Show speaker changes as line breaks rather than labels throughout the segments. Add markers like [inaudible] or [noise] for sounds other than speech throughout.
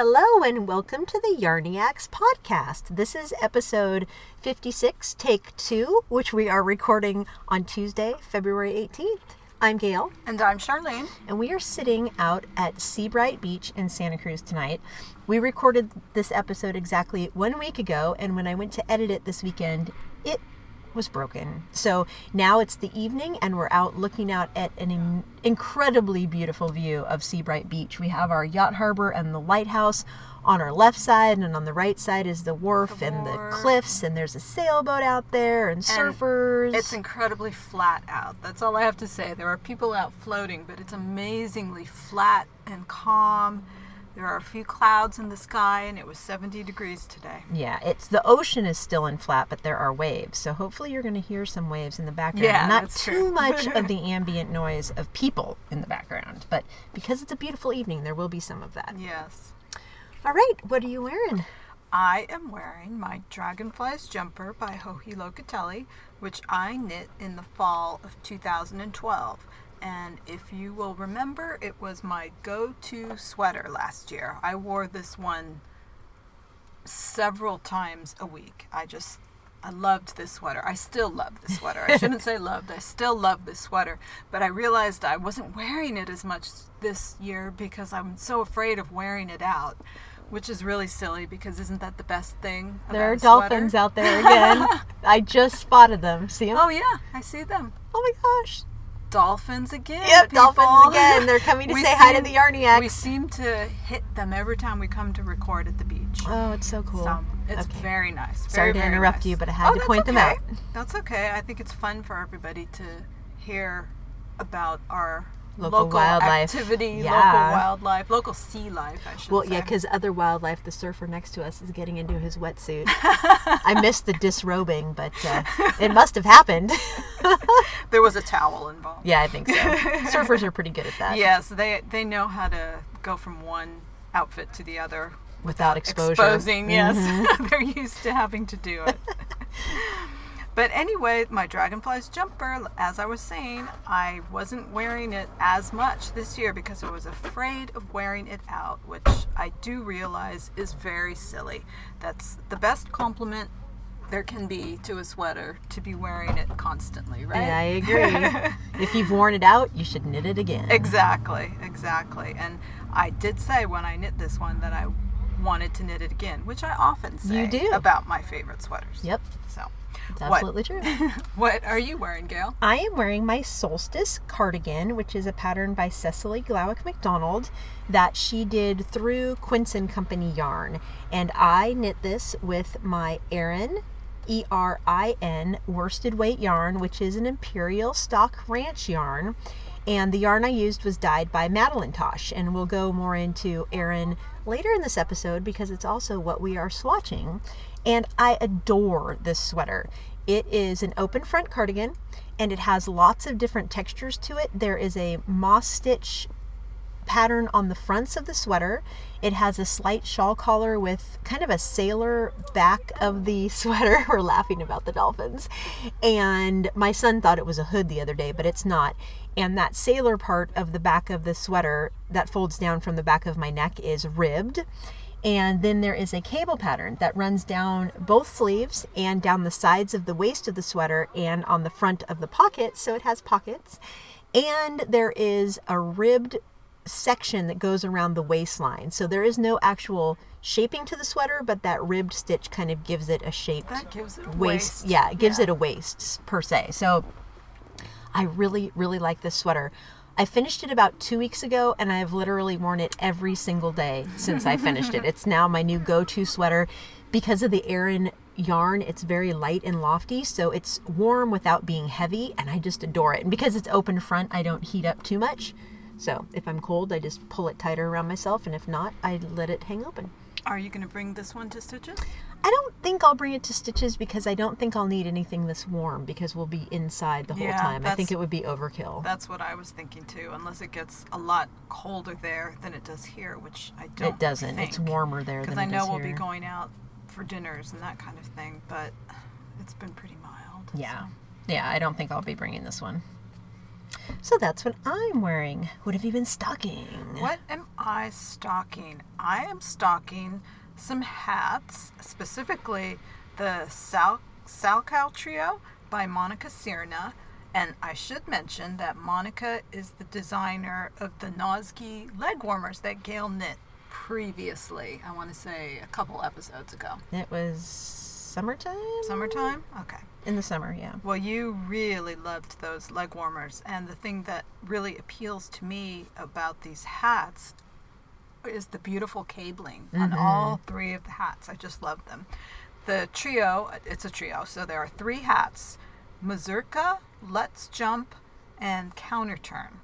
Hello and welcome to the Yarniacs podcast. This is episode 56, take two, which we are recording on Tuesday, February 18th. I'm Gail,
And I'm Charlene.
and we are sitting out at Seabright Beach in Santa Cruz tonight. We recorded this episode exactly one week ago, and when I went to edit it this weekend, it was broken. So now it's the evening, and we're out looking out at an in- incredibly beautiful view of Seabright Beach. We have our yacht harbor and the lighthouse on our left side, and on the right side is the wharf and the cliffs, and there's a sailboat out there and surfers.
It's incredibly flat out. That's all I have to say. There are people out floating, but it's amazingly flat and calm. There are a few clouds in the sky, and it was 70 degrees today.
Yeah, it's the ocean is still in flat, but there are waves. So hopefully you're going to hear some waves in the background.
Yeah,
not too [laughs] much of the ambient noise of people in the background, but because it's a beautiful evening, there will be some of that.
Yes.
All right, what are you wearing?
I am wearing my Dragonflies jumper by Joji Locatelli, which I knit in the fall of 2012. And if you will remember, it was my go to sweater last year. I wore this one several times a week. I just, I loved this sweater. I still love this sweater. I shouldn't say [laughs] loved, I still love this sweater. But I realized I wasn't wearing it as much this year because I'm so afraid of wearing it out. Which is really silly because isn't that the best thing?
There are dolphins out there again. [laughs] I just spotted them. See them?
Oh yeah, I see them.
Oh my gosh.
Dolphins again.
Yep, dolphins again. They're coming to [laughs] say hi to the Yarniacs.
We seem to hit them every time we come to record at the beach.
Oh, it's so cool.
So it's
Okay.
very nice.
Sorry to
very
interrupt
nice.
you, but I had
Oh,
to point them out.
That's okay. I think it's fun for everybody to hear about our
Local wildlife.
activity,
Yeah.
local wildlife, local sea life. I should
Well,
say.
yeah, because other wildlife, the surfer next to us is getting into his wetsuit. [laughs] I missed the disrobing, but uh, it must have happened. [laughs]
there was a towel involved.
yeah, I think so. [laughs] Surfers are pretty good at that.
Yes, they they know how to go from one outfit to the other
Without exposure.
exposing. Yes,
Mm-hmm.
they're used to having to do it. But anyway, my dragonflies jumper, as I was saying, I wasn't wearing it as much this year because I was afraid of wearing it out, which I do realize is very silly. That's the best compliment there can be to a sweater to be wearing it constantly, right?
Yeah, I agree. [laughs] if you've worn it out, you should knit it again.
Exactly, exactly. And I did say when I knit this one that I wanted to knit it again, which I often say
You do.
about my favorite sweaters.
Yep,
So,
it's
What?
absolutely true. [laughs]
what are you wearing, Gail?
I am wearing my Solstice cardigan, which is a pattern by Cecily Glowik MacDonald that she did through Quince and Company yarn. And I knit this with my Erin, E R I N, worsted weight yarn, which is an Imperial Stock Ranch yarn. And the yarn I used was dyed by Madeline Tosh. And we'll go more into Erin later in this episode because it's also what we are swatching. And I adore this sweater. It is an open front cardigan and it has lots of different textures to it. There is a moss stitch pattern on the fronts of the sweater. It has a slight shawl collar with kind of a sailor back of the [laughs] sweater. We're laughing about the dolphins. And my son thought it was a hood the other day, but it's not. And that sailor part of the back of the sweater that folds down from the back of my neck is ribbed. And then there is a cable pattern that runs down both sleeves and down the sides of the waist of the sweater and on the front of the pocket. So it has pockets. And there is a ribbed section that goes around the waistline. So there is no actual shaping to the sweater, but that ribbed stitch kind of gives it a shaped
That gives it a
waist.
waist.
Yeah, it gives
Yeah.
it a waist per se. So I really, really like this sweater. I finished it about two weeks ago, and I have literally worn it every single day since I finished it. [laughs] It's now my new go-to sweater because of the Erin yarn. It's very light and lofty, so it's warm without being heavy, and I just adore it. And because it's open front, I don't heat up too much. So if I'm cold, I just pull it tighter around myself, and if not, I let it hang open.
Are you going to bring this one to Stitches?
I don't think I'll bring it to Stitches because I don't think I'll need anything this warm because we'll be inside the whole
Yeah,
time. I think it would be overkill.
That's what I was thinking too. Unless it gets a lot colder there than it does here, which I don't.
It doesn't. It's warmer there
because I know we'll
here.
be going out for dinners and that kind of thing, but it's been pretty mild.
Yeah. Yeah, I don't think I'll be bringing this one. So that's what I'm wearing. What have you been stocking?
What am I stocking? I am stocking some hats, specifically the Sal Salchow Trio by Monica Sirna. And I should mention that Monica is the designer of the Nosky leg warmers that Gail knit previously. I want to say a couple episodes ago.
It was summertime?
Summertime? Okay.
In the summer, yeah.
Well, you really loved those leg warmers, and the thing that really appeals to me about these hats is the beautiful cabling on mm-hmm. all three of the hats. I just love them. The trio, it's a trio, so there are three hats Mazurka, Let's Jump, and Counter Turn.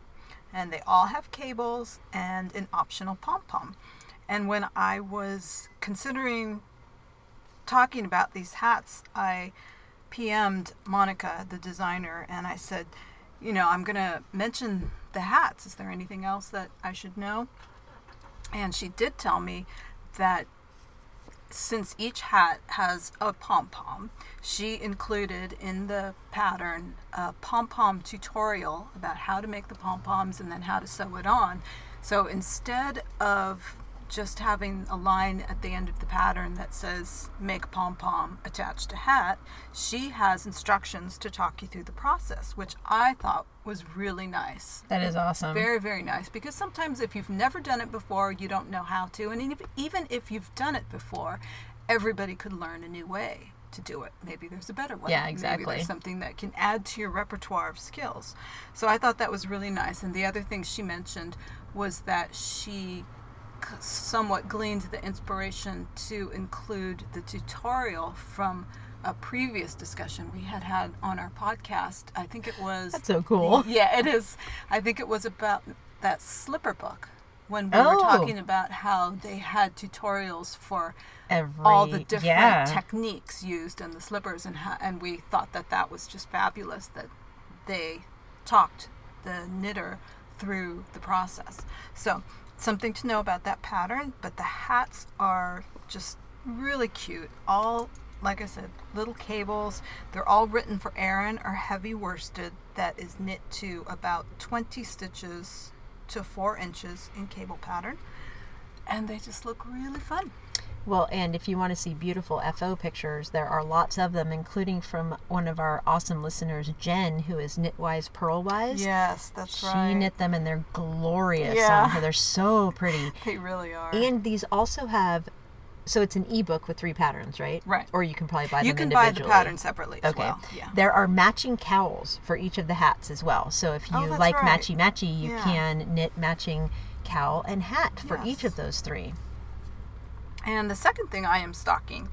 And they all have cables and an optional pom pom. And when I was considering talking about these hats, I PM'd Monica, the designer, and I said, you know, I'm going to mention the hats. Is there anything else that I should know? And she did tell me that since each hat has a pom pom, she included in the pattern a pom pom tutorial about how to make the pom poms and then how to sew it on. So instead of just having a line at the end of the pattern that says make pom pom attached to hat, she has instructions to talk you through the process, which I thought was really nice.
That is awesome.
Very, very nice because sometimes if you've never done it before, you don't know how to. And even if you've done it before, everybody could learn a new way to do it. Maybe there's a better way.
Yeah, exactly.
Maybe there's something that can add to your repertoire of skills. So I thought that was really nice. And the other thing she mentioned was that she somewhat gleaned the inspiration to include the tutorial from a previous discussion we had had on our podcast. I think it was
That's so cool. [laughs]
yeah, it is. I think it was about that slipper book when we were
Oh.
talking about how they had tutorials for
Every
all the different
yeah.
techniques used in the slippers, and how, and we thought that that was just fabulous that they talked the knitter through the process. So something to know about that pattern, but the hats are just really cute. All like I said, little cables. They're all written for Aran or heavy worsted that is knit to about 20 stitches to 4 inches in cable pattern. And they just look really fun.
Well, and if you want to see beautiful FO pictures, there are lots of them, including from one of our awesome listeners, Jen, who is Knitwise Purlwise.
Yes, that's
She
right.
knit them and they're glorious
Yeah.
on her. They're so pretty. [laughs]
They really are.
And these also have, so it's an ebook with three patterns, right?
Right.
Or you can probably buy them.
you can buy the
individually.
pattern separately
Okay.
well. Yeah.
There are matching cowls for each of the hats as well. So if oh, you
Oh,
like
right.
matchy matchy, you
Yeah.
can knit matching cowl and hat for each of those three.
And the second thing I am stocking,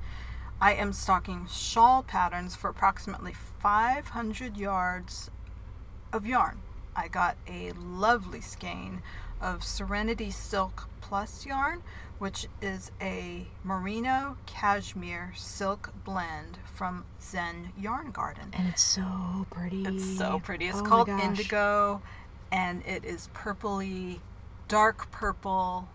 I am stocking shawl patterns for approximately 500 yards of yarn. I got a lovely skein of Serenity Silk Plus yarn, which is a merino cashmere silk blend from Zen Yarn Garden.
And it's so pretty.
It's so pretty. It's
Oh
called. Indigo, and it is purpley, dark purple,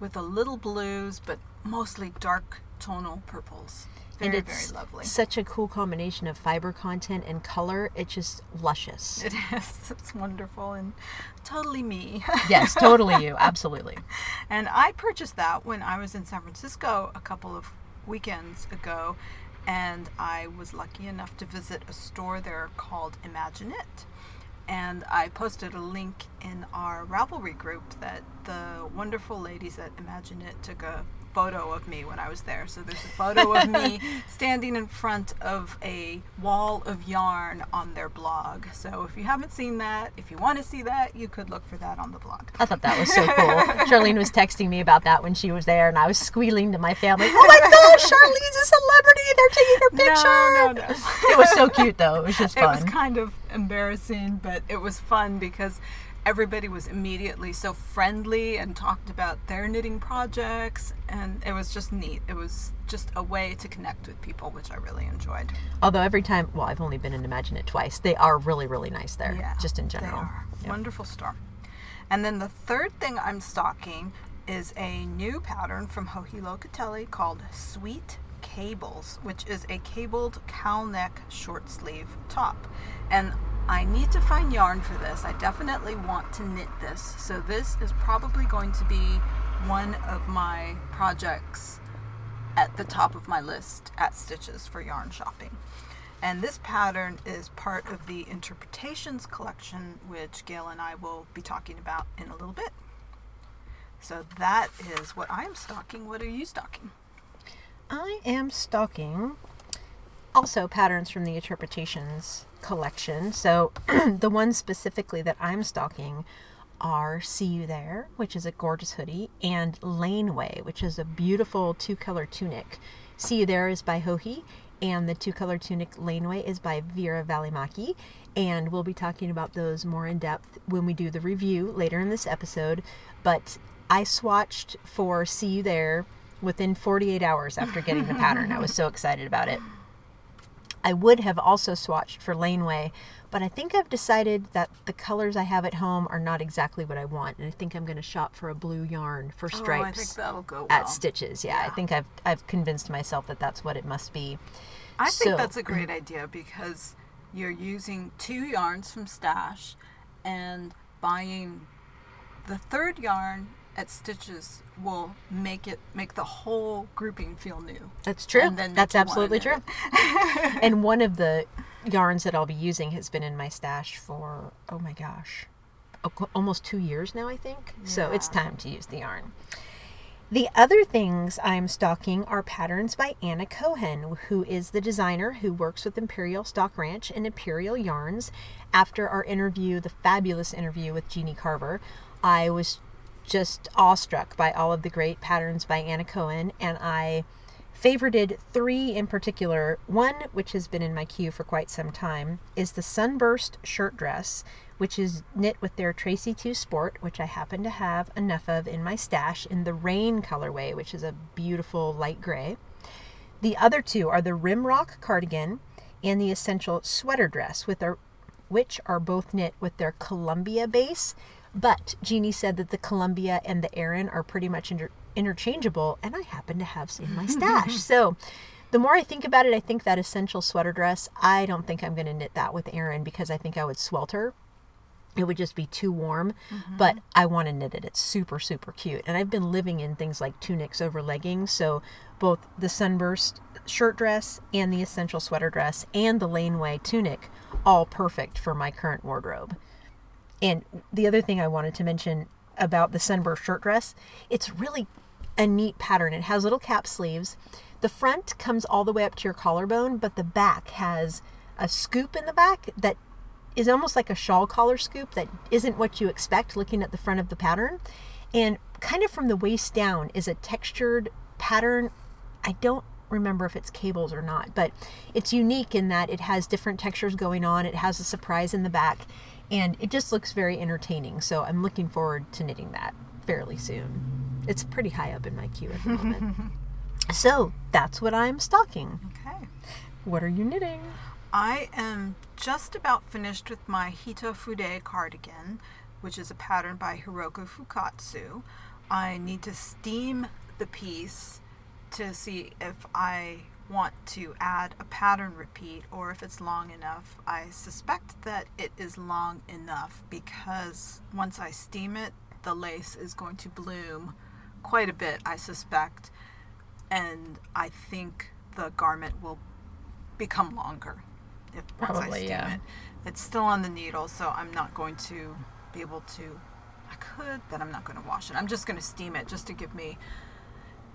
with a little blues, but mostly dark tonal purples.
and it's
very lovely.
such a cool combination of fiber content and color. It's just luscious.
It is. [laughs] It's wonderful and totally me. [laughs]
yes, totally you. Absolutely. [laughs]
And I purchased that when I was in San Francisco a couple of weekends ago, and I was lucky enough to visit a store there called ImagiKnit. And I posted a link in our Ravelry group that the wonderful ladies at ImagiKnit took a photo of me when I was there. So there's a photo of me [laughs] standing in front of a wall of yarn on their blog. So if you haven't seen that, if you want to see that, you could look for that on the blog.
I thought that was so cool. [laughs] Charlene was texting me about that when she was there, and I was squealing to my family, "Oh my [laughs] gosh, Charlene's a celebrity! They're taking her picture!"
No, no, no.
It was so cute, though. It was just fun.
It was kind of embarrassing, but it was fun because everybody was immediately so friendly and talked about their knitting projects, and it was just neat. It was just a way to connect with people, which I really enjoyed.
Although every time, well, I've only been in ImagiKnit twice. They are really, really nice there,
Yeah,
just in
They
general.
are.
Yeah.
Wonderful store. And then the third thing I'm stocking is a new pattern from Joji Locatelli called Sweet Cables, which is a cabled cowl neck short sleeve top. And I need to find yarn for this. I definitely want to knit this. So this is probably going to be one of my projects at the top of my list at Stitches for yarn shopping. And this pattern is part of the Interpretations collection, which Gail and I will be talking about in a little bit. So that is what I am stocking. What are you stocking?
I am stocking also patterns from the Interpretations collection. So [clears throat] the ones specifically that I'm stalking are See You There, which is a gorgeous hoodie, and Laneway, which is a beautiful two color tunic. See You There is by Joji, and the two color tunic Laneway is by Vera Välimäki. And we'll be talking about those more in depth when we do the review later in this episode. But I swatched for See You There within 48 hours after getting the pattern. I was so excited about it. I would have also swatched for Laneway, but I think I've decided that the colors I have at home are not exactly what I want, and I think I'm going to shop for a blue yarn for stripes.
Oh, I think that'll go well.
At Stitches, yeah,
Yeah.
I think I've I've convinced myself that that's what it must be.
I think that's a great [clears throat] idea because you're using two yarns from Stash and buying the third yarn at Stitches will make it make the whole grouping feel new.
That's true.
And then
That's
make you wanna
absolutely true. and one of the yarns that I'll be using has been in my stash for oh my gosh, almost two years now, I think. So it's time to use the yarn. The other things I'm stocking are patterns by Anna Cohen, who is the designer who works with Imperial Stock Ranch and Imperial Yarns. After our interview, the fabulous interview with Jeannie Carver, I was just awestruck by all of the great patterns by Anna Cohen, and I favorited three in particular. One, which has been in my queue for quite some time, is the Sunburst shirt dress, which is knit with their Tracie Too Sport, which I happen to have enough of in my stash in the Rain colorway, which is a beautiful light gray. The other two are the Rimrock cardigan and the Essential sweater dress, with their, which are both knit with their Columbia base. But Jeannie said that the Columbia and the Erin are pretty much inter- interchangeable, and I happen to have some in my [laughs] stash. so the more I think about it, I think that Essential sweater dress, I don't think I'm going to knit that with Erin because I think I would swelter. It would just be too warm mm-hmm. but i want to knit it. It's super super cute. And i've been living in things like tunics over leggings so both the sunburst shirt dress and the essential sweater dress and the laneway tunic all perfect for my current wardrobe and the other thing i wanted to mention about the sunburst shirt dress it's really a neat pattern it has little cap sleeves the front comes all the way up to your collarbone but the back has a scoop in the back that is almost like a shawl collar scoop that isn't what you expect looking at the front of the pattern. And kind of from the waist down is a textured pattern. I don't remember if it's cables or not, but it's unique in that it has different textures going on. It has a surprise in the back, and it just looks very entertaining. So I'm looking forward to knitting that fairly soon. It's pretty high up in my queue at the moment. [laughs] so that's what I'm stocking.
Okay.
What are you knitting?
I am just about finished with my Hitofude cardigan, which is a pattern by Hiroko Fukatsu. I need to steam the piece to see if I want to add a pattern repeat or if it's long enough. I suspect that it is long enough because once I steam it, the lace is going to bloom quite a bit, I suspect, and I think the garment will become longer if once I steam
yeah.
it. It's still on the needle, so I'm not going to be able to. I could, but I'm not going to wash it. I'm just going to steam it just to give me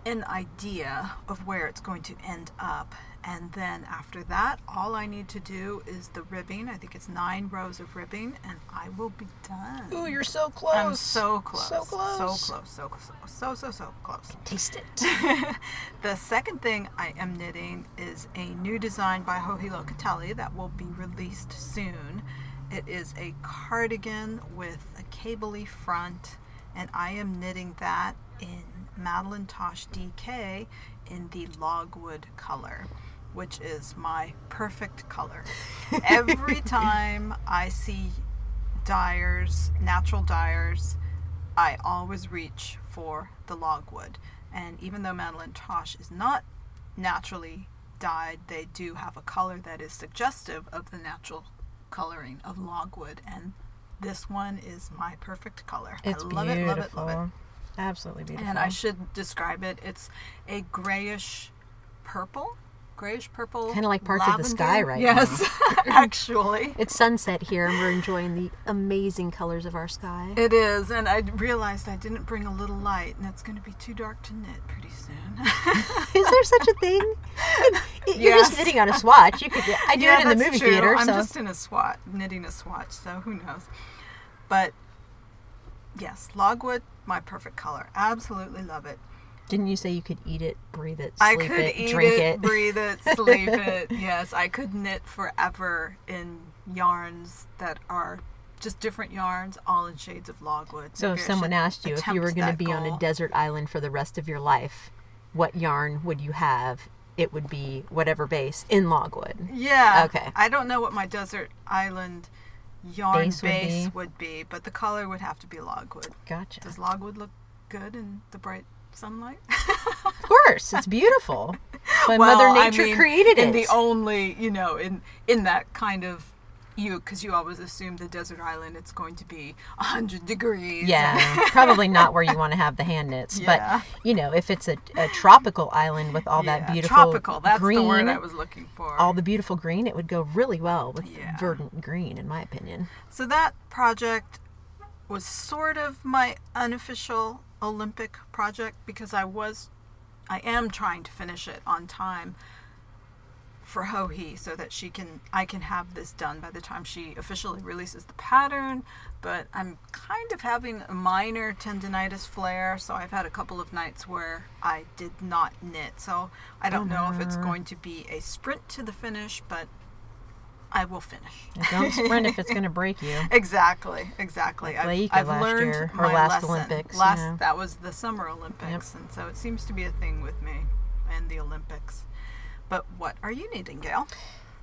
an idea of where it's going to end up. And then after that, all I need to do is the ribbing. I think it's nine rows of ribbing, and I will be done.
Ooh, you're so close.
I'm so close.
So close.
So close. So close. So, so, so close.
Taste it. [laughs]
The second thing I am knitting is a new design by Joji Locatelli that will be released soon. It is a cardigan with a cabley front, and I am knitting that in Madeline Tosh DK in the logwood color, which is my perfect color. Every [laughs] time I see dyers, natural dyers, I always reach for the logwood. And even though Madeline Tosh is not naturally dyed, they do have a color that is suggestive of the natural coloring of logwood, and this one is my perfect color.
It's
I love
beautiful.
it, love it, love it.
Absolutely beautiful.
And I should describe it. It's a grayish purple, grayish purple.
Kinda like parts of the sky right
yes, [laughs] actually.
It's sunset here, and we're enjoying the amazing colors of our sky.
It is, and I realized I didn't bring a little light, and it's going to be too dark to knit pretty soon. [laughs]
Is there such a thing? You're just
Yes.
knitting on a swatch. You could. I do
Yeah,
it in the movie
true.
theater.
I'm
so
just in a swatch, knitting a swatch, so who knows? But yes, logwood, my perfect color. Absolutely love it.
didn't you say you could eat it, breathe it,
I
sleep
could
it,
eat
drink
it,
it?
breathe it, sleep [laughs] it. Yes, I could knit forever in yarns that are just different yarns, all in shades of logwood.
So if
Maybe I
someone asked you if you were going to be on a desert island for the rest of your life, what yarn would you have? It would be whatever base in logwood.
Yeah.
Okay.
I don't know what my desert island yarn
Base
base,
would
would,
be?
be. but the color would have to be logwood.
Gotcha.
Does logwood look good in the bright sunlight?
Of course, it's beautiful. [laughs] But
Well,
Mother
I
Nature
mean,
created it.
the only, you know, in in that kind of you, because you always assume the desert island it's going to be hundred degrees.
yeah, [laughs] probably not where you want to have the hand knits,
Yeah.
but you know, if it's a, a tropical island with all that beautiful
tropical. That's
green,
the word I was looking for.
all the beautiful green, it would go really well with
Yeah.
verdant green, in my opinion.
So that project was sort of my unofficial Olympic project because I was, I am trying to finish it on time for Joji so that she can, I can have this done by the time she officially releases the pattern. But I'm kind of having a minor tendonitis flare, so I've had a couple of nights where I did not knit. So I don't know if it's going to be a sprint to the finish, but I will finish.
And Don't sprint if it's going [laughs] to break you.
Exactly, exactly.
Like
I've, I've
last
learned
year, or
my
last
lesson.
Olympics,
Last that was the Summer Olympics, and so it seems to be a thing with me and the Olympics. But what are you knitting, Gail?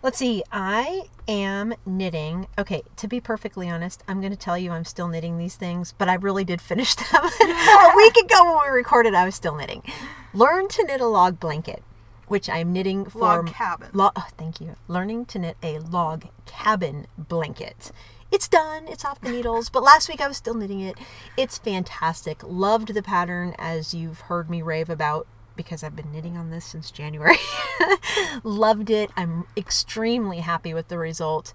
Let's see. I am knitting. Okay, to be perfectly honest, I'm going to tell you I'm still knitting these things, but I really did finish [laughs] them a week ago when we recorded. I was still knitting. Learn to knit a log blanket, which I'm knitting for
Log cabin.
Lo- oh, thank you. Learning to knit a log cabin blanket. It's done. It's off the needles. But last week I was still knitting it. It's fantastic. Loved the pattern as you've heard me rave about because I've been knitting on this since January. [laughs] Loved it. I'm extremely happy with the result.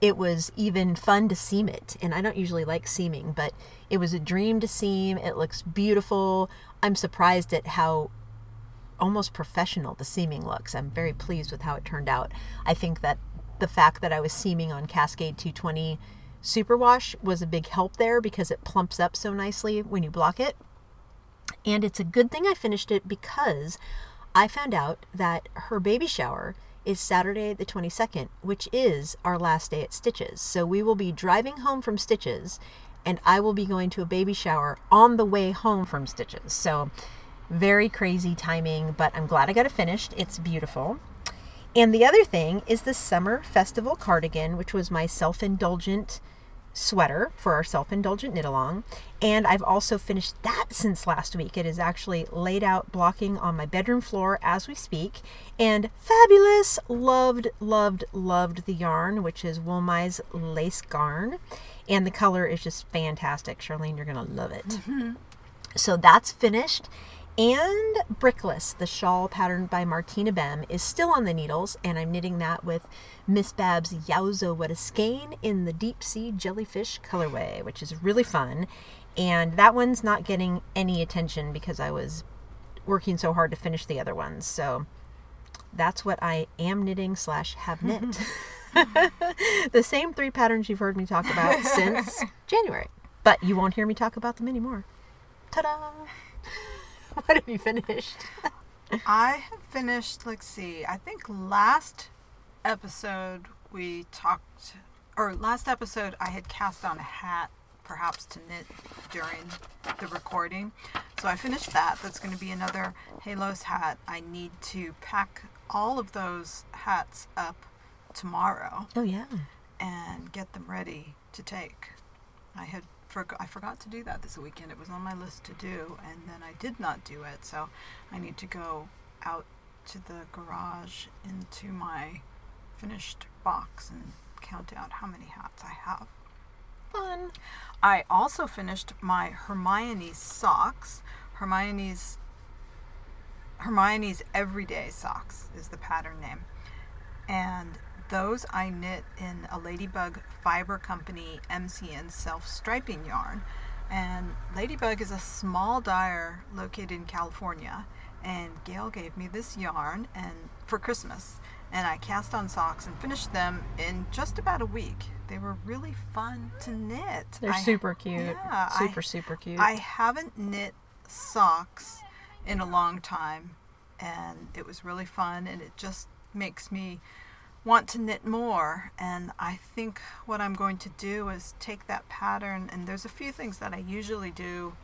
It was even fun to seam it. And I don't usually like seaming, but it was a dream to seam. It looks beautiful. I'm surprised at how almost professional the seaming looks. I'm very pleased with how it turned out. I think that the fact that I was seaming on Cascade 220 Superwash was a big help there because it plumps up so nicely when you block it. And it's a good thing I finished it because I found out that her baby shower is Saturday the 22nd, which is our last day at Stitches. So we will be driving home from Stitches and I will be going to a baby shower on the way home from Stitches. So very crazy timing, but I'm glad I got it finished. It's beautiful. And the other thing is the summer festival cardigan, which was my self indulgent sweater for our self indulgent knit along. And I've also finished that since last week. It is actually laid out blocking on my bedroom floor as we speak. And fabulous! Loved, loved, loved the yarn, which is Wollmeise Lace Garn. And the color is just fantastic. Charlene, you're going to love it. Mm-hmm. So that's finished. And Brickless, the shawl patterned by Martina Behm, is still on the needles, and I'm knitting that with Miss Babs Yowza What a Skein in the deep sea jellyfish colorway, which is really fun. And that one's not getting any attention because I was working so hard to finish the other ones. So that's what I am knitting slash have knit. [laughs] the same three patterns you've heard me talk about [laughs] since January. But you won't hear me talk about them anymore. Ta-da! [laughs] What have you finished? [laughs]
I have finished, let's see, I think last episode we talked, or last episode I had cast on a hat perhaps to knit during the recording. So I finished that. That's going to be another Halos hat. I need to pack all of those hats up tomorrow
Oh yeah.
and get them ready to take. I had forg- I forgot to do that this weekend. It was on my list to do, and then I did not do it. So I need to go out to the garage into my finished box and count out how many hats I have.
Fun.
I also finished my Hermione's socks. Hermione's Hermione's Everyday Socks is the pattern name. And those I knit in a Ladybug Fiber Company MCN self striping yarn. And Ladybug is a small dyer located in California. And Gail gave me this yarn and for Christmas. And I cast on socks and finished them in just about a week. They were really fun to knit.
They're
I-
super cute.
Yeah, I-
super, super cute.
I haven't knit socks in a long time, and it was really fun, and it just makes me want to knit more. And I think what I'm going to do is take that pattern, and there's a few things that I usually do.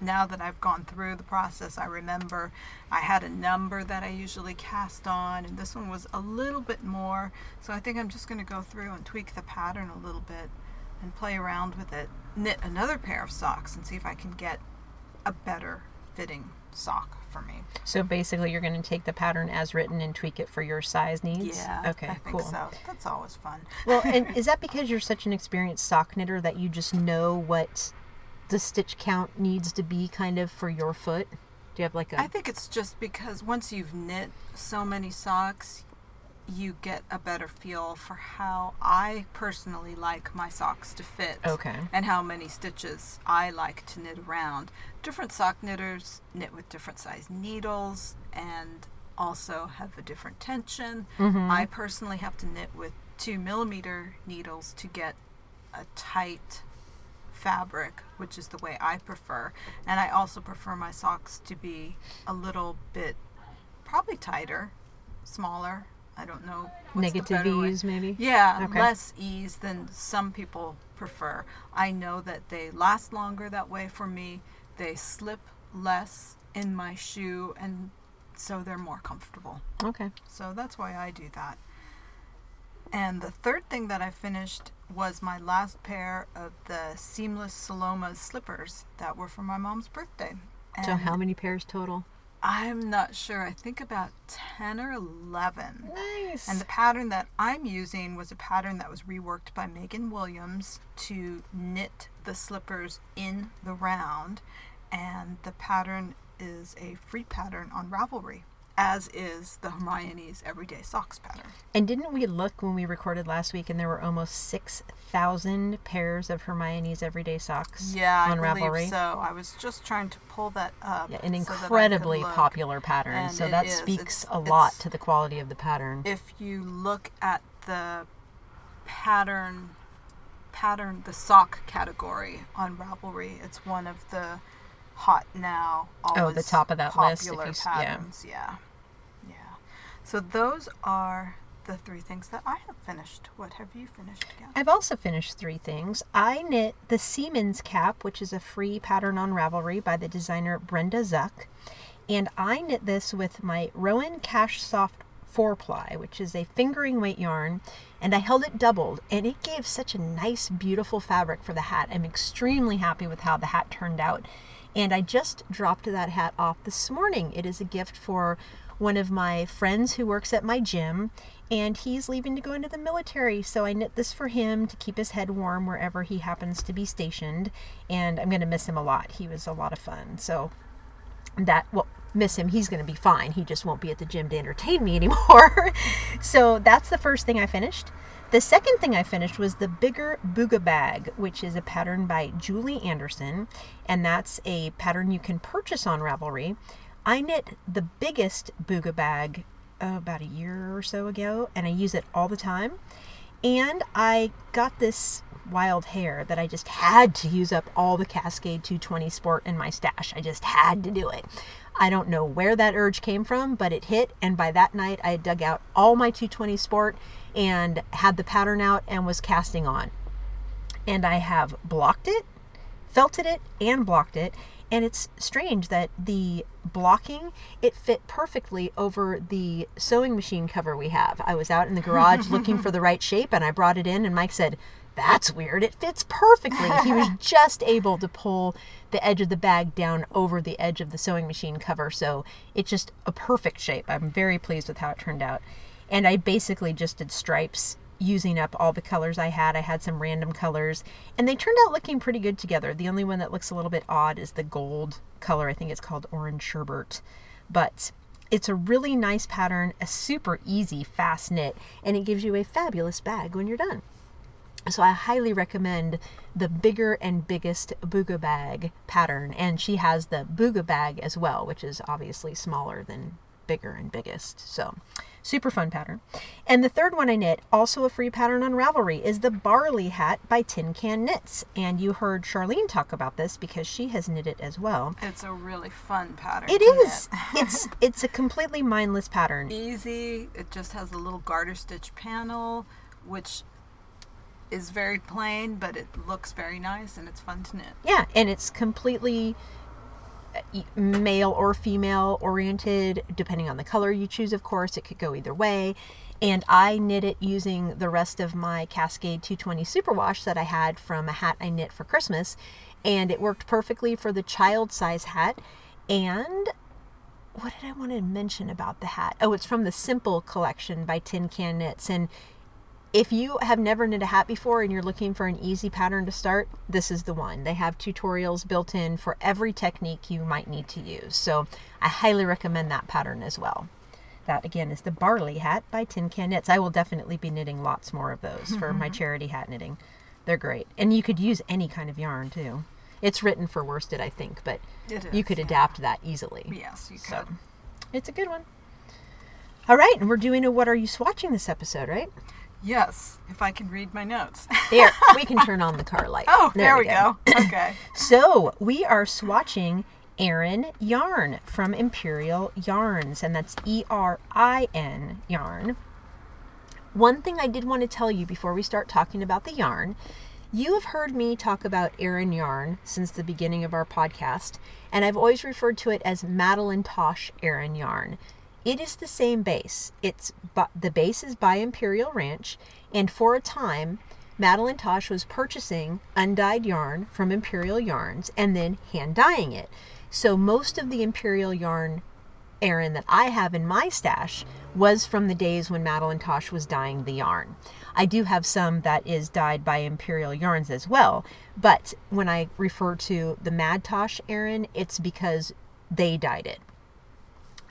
Now that I've gone through the process, I remember I had a number that I usually cast on, and this one was a little bit more. So I think I'm just going to go through and tweak the pattern a little bit and play around with it. Knit another pair of socks and see if I can get a better fitting sock for me.
so basically, you're going to take the pattern as written and tweak it for your size needs.
Yeah.
Okay.
I think
cool.
so. That's always fun.
Well, and [laughs] is that because you're such an experienced sock knitter that you just know what the stitch count needs to be, kind of for your foot? Do you have like a?
I think it's just because once you've knit so many socks, you get a better feel for how I personally like my socks to fit.
Okay.
And how many stitches I like to knit around. Different sock knitters knit with different size needles and also have a different tension.
Mm-hmm.
I personally have to knit with two millimeter needles to get a tight fabric, which is the way I prefer. And I also prefer my socks to be a little bit probably tighter, smaller. I don't know.
Negative
better way-
ease, maybe.
Yeah,
Okay.
less ease than some people prefer. I know that they last longer that way for me. They slip less in my shoe and so they're more comfortable.
Okay.
So that's why I do that. And the third thing that I finished was my last pair of the seamless Saloma slippers that were for my mom's birthday.
So how many pairs total?
I'm not sure. I think about 10 or 11.
Nice.
And the pattern that I'm using was a pattern that was reworked by Megan Williams to knit the slippers in the round. And the pattern is a free pattern on Ravelry, as is the Hermione's Everyday Socks pattern.
And didn't we look when we recorded last week and there were almost 6,000 pairs of Hermione's everyday socks
Yeah, I
on
believe
Ravelry?
so. I was just trying to pull that up.
Yeah, an
so
incredibly
look.
popular pattern.
And
so that
is.
speaks
It's-
a lot to the quality of the pattern.
if you look at the pattern pattern the sock category on Ravelry, it's one of the hot now
Oh, the top of that list, if
popular
you
patterns. Yeah. yeah. So those are the three things that I have finished. What have you finished again?
I've also finished three things. I knit the Siemens cap, which is a free pattern on Ravelry by the designer Brenda Zuk. And I knit this with my Rowan Cashsoft 4 ply, which is a fingering weight yarn. And I held it doubled, and it gave such a nice, beautiful fabric for the hat. I'm extremely happy with how the hat turned out. And I just dropped that hat off this morning. It is a gift for one of my friends who works at my gym, and he's leaving to go into the military. So I knit this for him to keep his head warm wherever he happens to be stationed. And I'm going to miss him a lot. He was a lot of fun. So that well miss him he's going to be fine he just won't be at the gym to entertain me [laughs] anymore so that's the first thing i finished the second thing i finished was the bigger booga bag which is a pattern by julie anderson and that's a pattern you can purchase on ravelry i knit the biggest booga bag uh, about a year or so ago and i use it all the time and I got this wild hair that I just had to use up all the Cascade 220 Sport in my stash. I just had to do it. I don't know where that urge came from, but it hit. And by that night, I had dug out all my 220 Sport and had the pattern out and was casting on. And I have blocked it, felted it, and blocked it. And it's strange that the blocking it fit perfectly over the sewing machine cover we have. I was out in the garage [laughs] looking for the right shape and I brought it in and Mike said, "That's weird. It fits perfectly." He was [laughs] just able to pull the edge of the bag down over the edge of the sewing machine cover, so it's just a perfect shape. I'm very pleased with how it turned out. And I basically just did stripes using up all the colors I had. I had some random colors, and they turned out looking pretty good together. The only one that looks a little bit odd is the gold color. I think it's called Orange Sherbet. But it's a really nice pattern, a super easy, fast knit, and it gives you a fabulous bag when you're done. So I highly recommend the bigger and biggest Booga bag pattern. And she has the Booga bag as well, which is obviously smaller than bigger and biggest. So super fun pattern. And the third one I knit, also a free pattern on Ravelry, is the Barley Hat by Tin Can Knits. And you heard Charlene talk about this because she has knit it as well.
It's a really fun pattern.
It is. it's [laughs] it's a completely mindless pattern.
easy. It just has a little garter stitch panel, which is very plain, but it looks very nice and it's fun to knit.
Yeah, and it's completely male or female oriented, depending on the color you choose, of course. It could go either way. And I knit it using the rest of my Cascade 220 superwash that I had from a hat I knit for Christmas. And it worked perfectly for the child size hat. And what did I want to mention about the hat? Oh, it's from the Simple collection by Tin Can Knits. And if you have never knit a hat before and you're looking for an easy pattern to start, this is the one. They have tutorials built in for every technique you might need to use. So I highly recommend that pattern as well. That again is the Barley Hat by Tin Can Knits. I will definitely be knitting lots more of those for my mm-hmm. charity hat knitting. They're great. And you could use any kind of yarn too. It's written for worsted, I think, but
It
you could
yeah.
adapt that easily.
Yes, you
So
could.
it's a good one. All right, and we're doing a What Are You Swatching this episode, right?
Yes, if I can read my notes. [laughs]
There, we can turn on the car light.
oh, there, we go. Okay. [clears throat]
So we are swatching Erin Yarn from Imperial Yarns, and that's E R I N Yarn. One thing I did want to tell you before we start talking about the yarn you have heard me talk about Erin Yarn since the beginning of our podcast, and I've always referred to it as Madeline Tosh Erin Yarn. It is the same base. It's the base is by Imperial Ranch, and for a time, Madeline Tosh was purchasing undyed yarn from Imperial Yarns and then hand dyeing it. So most of the Imperial Yarn Erin that I have in my stash was from the days when Madeline Tosh was dyeing the yarn. I do have some that is dyed by Imperial Yarns as well, but when I refer to the Mad Tosh Erin, it's because they dyed it.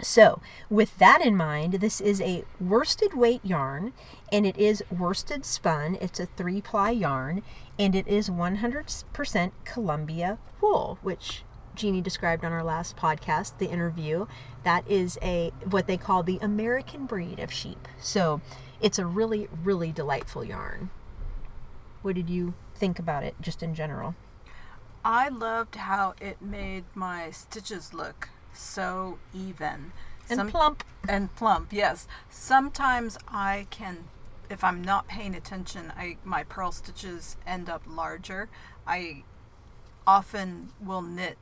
So, with that in mind, this is a worsted weight yarn and it is worsted spun. It's a three ply yarn and it is 100% Columbia wool, which Jeannie described on our last podcast, the interview. That is a what they call the American breed of sheep. So, it's a really, really delightful yarn. What did you think about it just in general?
I loved how it made my stitches look so even.
And
Some-
plump.
and plump yes sometimes i can if i'm not paying attention i my purl stitches end up larger i often will knit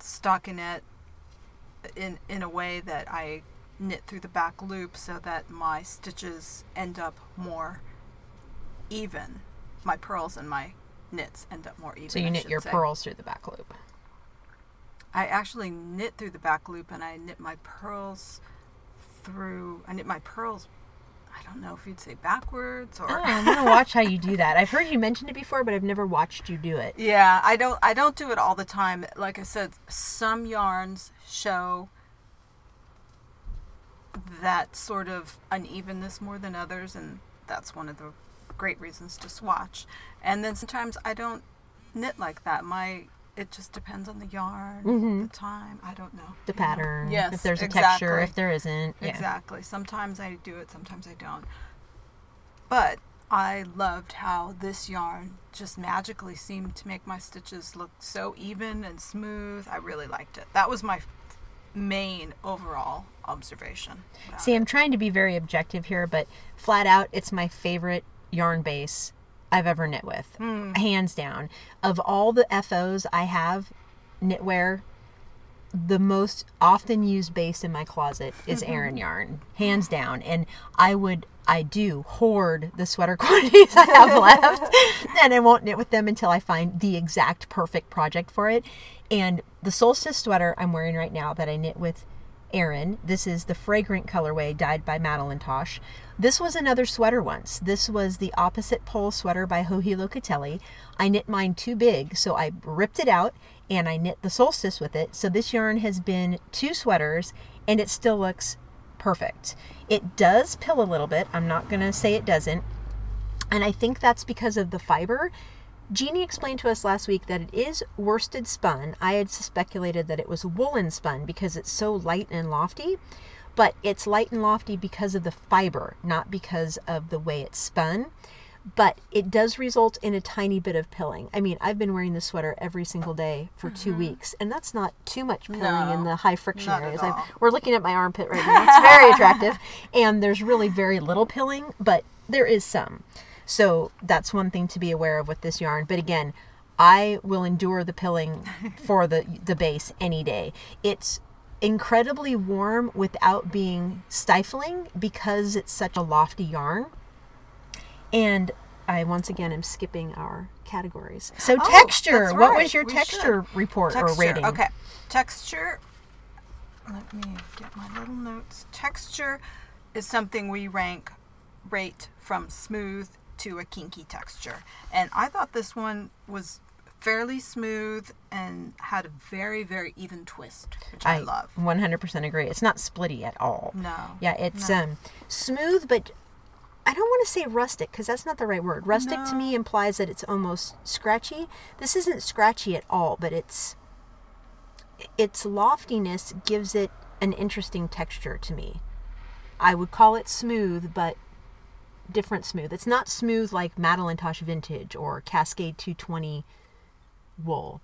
stockinette in in a way that i knit through the back loop so that my stitches end up more even my purls and my knits end up more even
So, you
I
knit your
say.
purls through the back loop.
I actually knit through the back loop and I knit my purls through I knit my purls I don't know if you'd say backwards or
Oh, I'm gonna watch how you do that. I've heard you mention it before, but I've never watched you do it.
Yeah, I don't I don't do it all the time. Like I said, some yarns show that sort of unevenness more than others and that's one of the great reasons to swatch. And then sometimes I don't knit like that. My it just depends on the yarn, the time. I don't know.
Mm-hmm. The
you know.
pattern.
Yes.
If there's a texture, if there isn't. Yeah.
Exactly. Sometimes I do it, sometimes I don't. But I loved how this yarn just magically seemed to make my stitches look so even and smooth. I really liked it. That was my main overall observation.
See. I'm trying to be very objective here, but flat out, it's my favorite yarn base I've ever knit with,
Hmm.
hands down. Of all the FOs I have knitwear, the most often used base in my closet is Erin yarn, hands down. And I would, I do hoard the sweater [laughs] quantities I have left, [laughs] and I won't knit with them until I find the exact perfect project for it. And the solstice sweater I'm wearing right now that I knit with Erin. This is the fragrant colorway dyed by Madeline Tosh. This was another sweater once. This was the opposite pole sweater by Joji Locatelli. I knit mine too big, so I ripped it out and I knit the solstice with it. So this yarn has been two sweaters and it still looks perfect. It does pill a little bit. I'm not going to say it doesn't. And I think that's because of the fiber. Jeannie explained to us last week that it is worsted spun. I had speculated that it was woolen spun because it's so light and lofty, but it's light and lofty because of the fiber, not because of the way it's spun. But it does result in a tiny bit of pilling. I mean, I've been wearing this sweater every single day for two weeks, and that's not too much pilling in the high friction areas. We're looking at my armpit right now. It's very [laughs] attractive, and there's really very little pilling, but there is some. So that's one thing to be aware of with this yarn. But again, I will endure the pilling [laughs] for the the base any day. It's incredibly warm without being stifling because it's such a lofty yarn. And I once again am skipping our categories. So
Oh,
texture.
that's
What was your
We
texture report or rating?
Okay. Texture. Let me get my little notes. Texture is something we rank rate from smooth to a kinky texture. And I thought this one was fairly smooth and had a very, very even twist, which I, love.
100% agree. It's not splitty at all.
No.
Yeah, it's
no.
um smooth, but I don't want to say rustic because that's not the right word. Rustic to me implies that it's almost scratchy. This isn't scratchy at all, but it's its loftiness gives it an interesting texture to me. I would call it smooth, but different smooth. It's not smooth like Madeline Tosh Vintage or Cascade 220 wool.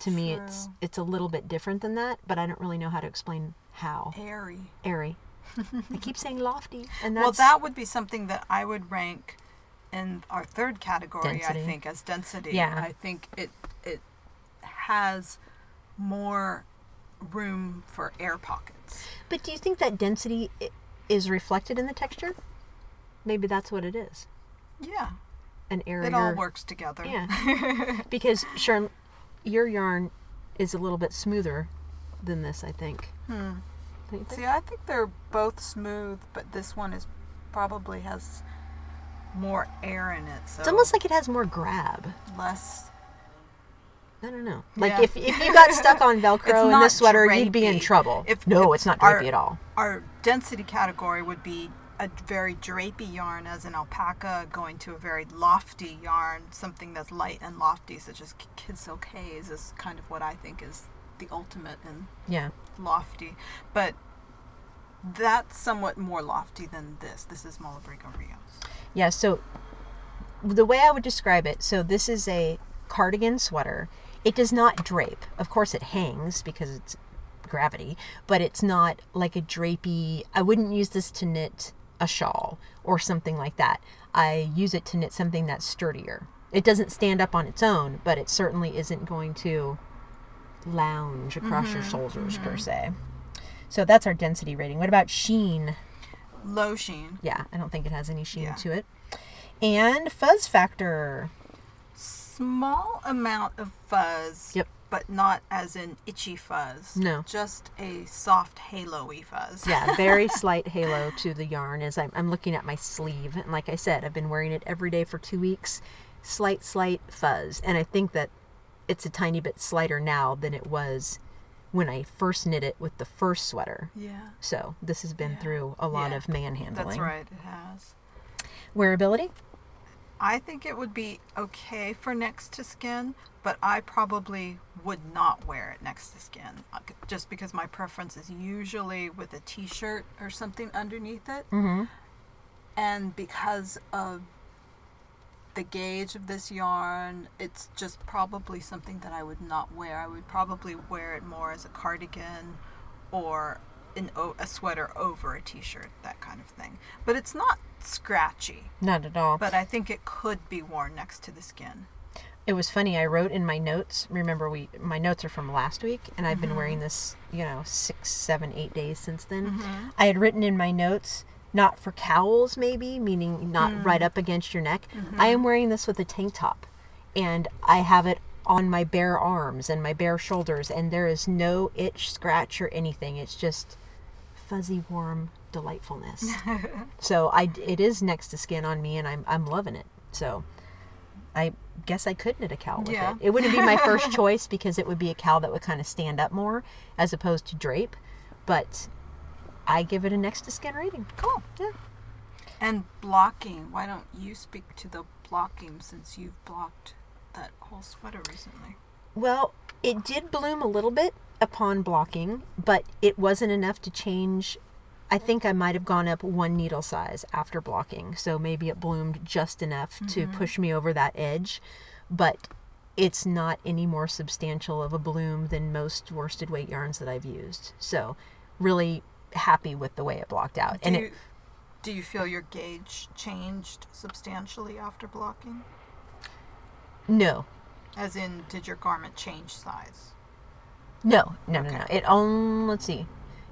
To me, it's it's a little bit different than that, but I don't really know how to explain how
Airy.
airy. I keep saying lofty, and that's
Well, that would be something that I would rank in our third category.
Density.
I think as density.
Yeah.
I think it it has more room for air pockets.
But do you think that density is reflected in the texture? Maybe that's what it is.
Yeah,
An airier.
it all works together.
Yeah. [laughs] because Sharon, your yarn is a little bit smoother than this, I think.
Hmm.
Think?
See, I think they're both smooth, but this one is probably has more air in it. So
It's almost like it has more grab.
less.
I don't know. Like
Yeah.
if, if you got stuck on [laughs] Velcro in this sweater, you'd be in trouble.
If-
no,
if
it's not
our-
at all.
Our density category would be a very drapey yarn as an alpaca going to a very lofty yarn, something that's light and lofty, such as Kid Silk Haze is kind of what I think is the ultimate in
Yeah.
lofty. But that's somewhat more lofty than this. This is Malabrigo Rios.
Yeah, so the way I would describe it, so this is a cardigan sweater. It does not drape. Of course, it hangs because it's gravity, but it's not like a drapey. I wouldn't use this to knit a shawl or something like that. I use it to knit something that's sturdier. It doesn't stand up on its own, but it certainly isn't going to lounge across your mm-hmm. shoulders per mm-hmm. se. So that's our density rating. What about sheen?
Low sheen.
Yeah, I don't think it has any sheen
Yeah.
to it. And fuzz factor.
Small amount of fuzz.
Yep.
But not as in itchy fuzz.
No.
Just a soft halo-y fuzz.
Yeah, very [laughs] slight halo to the yarn as I'm, I'm looking at my sleeve. And like I said, I've been wearing it every day for two weeks. Slight, slight fuzz. And I think that it's a tiny bit slighter now than it was when I first knit it with the first sweater.
Yeah.
So this has been
Yeah.
through a lot
Yeah,
of manhandling.
That's right, it has.
Wearability?
I think it would be okay for next to skin, but I probably would not wear it next to skin uh, just because my preference is usually with a t shirt or something underneath it.
Mm-hmm.
And because of the gauge of this yarn, it's just probably something that I would not wear. I would probably wear it more as a cardigan or an o- a sweater over a t-shirt, that kind of thing. But it's not scratchy.
Not at all.
But I think it could be worn next to the skin.
It was funny i wrote in my notes remember we my notes are from last week and i've
Mm-hmm.
been wearing this you know six seven eight days since then
Mm-hmm.
i had written in my notes not for cowls maybe meaning not
Mm.
right up against your neck
Mm-hmm.
i am wearing this with a tank top and i have it on my bare arms and my bare shoulders and there is no itch scratch or anything it's just fuzzy, warm delightfulness. [laughs] so I it is next to skin on me, and I'm I'm loving it. So I guess I could knit a cowl with
Yeah.
it. It wouldn't be my first [laughs] choice because it would be a cowl that would kind of stand up more as opposed to drape, but I give it a next to skin rating.
Cool.
Yeah.
And blocking. Why don't you speak to the blocking since you've blocked that whole sweater recently?
Well, it did bloom a little bit upon blocking, but it wasn't enough to change. I think I might have gone up one needle size after blocking, so maybe it bloomed just enough to mm-hmm. push me over that edge, but it's not any more substantial of a bloom than most worsted weight yarns that I've used. So, really happy with the way it blocked out.
Do
and
you,
it,
do you feel your gauge changed substantially after blocking?
no,
As in, did your garment change size?
No, no, no, no. It only let's see.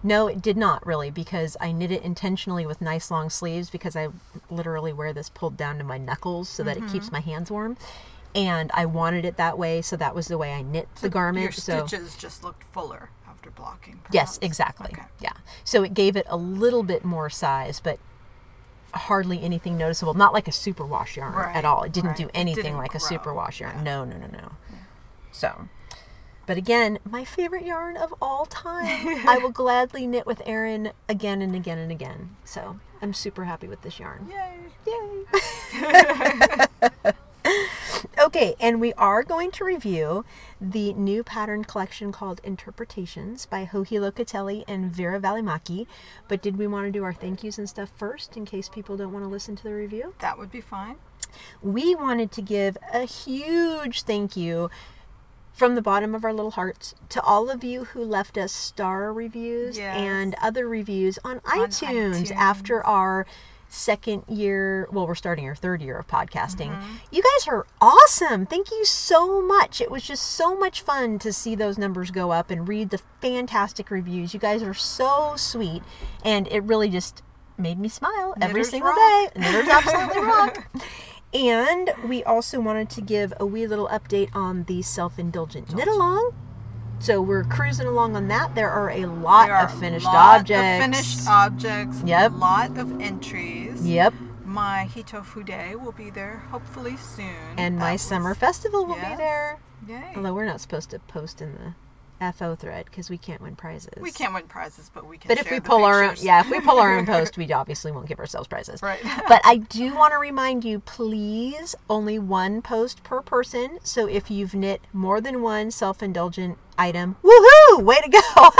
No, it did not really because I knit it intentionally with nice long sleeves because I literally wear this pulled down to my knuckles so that it
Mm-hmm.
keeps my hands warm. And I wanted it that way, so that was the way I knit the garment.
Your
so
stitches just looked fuller after blocking.
yes, exactly.
Okay.
Yeah. So it gave it a little bit more size, but hardly anything noticeable. Not like a superwash yarn
Right,
at all. It didn't
right.
do anything
didn't
like a
grow.
superwash yarn.
Yeah.
No, no, no, no. So, but again, my favorite yarn of all time. [laughs] I will gladly knit with Erin again and again and again. So I'm super happy with this yarn.
Yay.
Yay! [laughs] okay, and we are going to review the new pattern collection called Interpretations by Joji Locatelli and Vera Valimaki. But did we want to do our thank yous and stuff first in case people don't want to listen to the review?
That would be fine.
we wanted to give a huge thank you from the bottom of our little hearts to all of you who left us star reviews
Yes.
and other reviews on, iTunes,
iTunes.
after our second year well we're starting our third year of podcasting
Mm-hmm.
you guys are awesome thank you so much it was just so much fun to see those numbers go up and read the fantastic reviews you guys are so sweet and it really just made me smile every
Knitters
single
rock.
day knitters absolutely [laughs] rock and we also wanted to give a wee little update on the self-indulgent knit along. So we're cruising along on that. There are a lot
are
of finished
lot
objects.
Of finished objects.
Yep.
A lot of entries.
Yep.
My Hitofude will be there hopefully soon.
And
That
my
was-
summer festival will be there.
Yay.
Although we're not supposed to post in the FO thread because we can't win prizes.
We can't win prizes, but we can.
But if we pull our own, yeah, if we pull our own [laughs] post, we obviously won't give ourselves prizes.
Right. [laughs]
but I do want to remind you, please, only one post per person. So if you've knit more than one self-indulgent item, woohoo, way to go!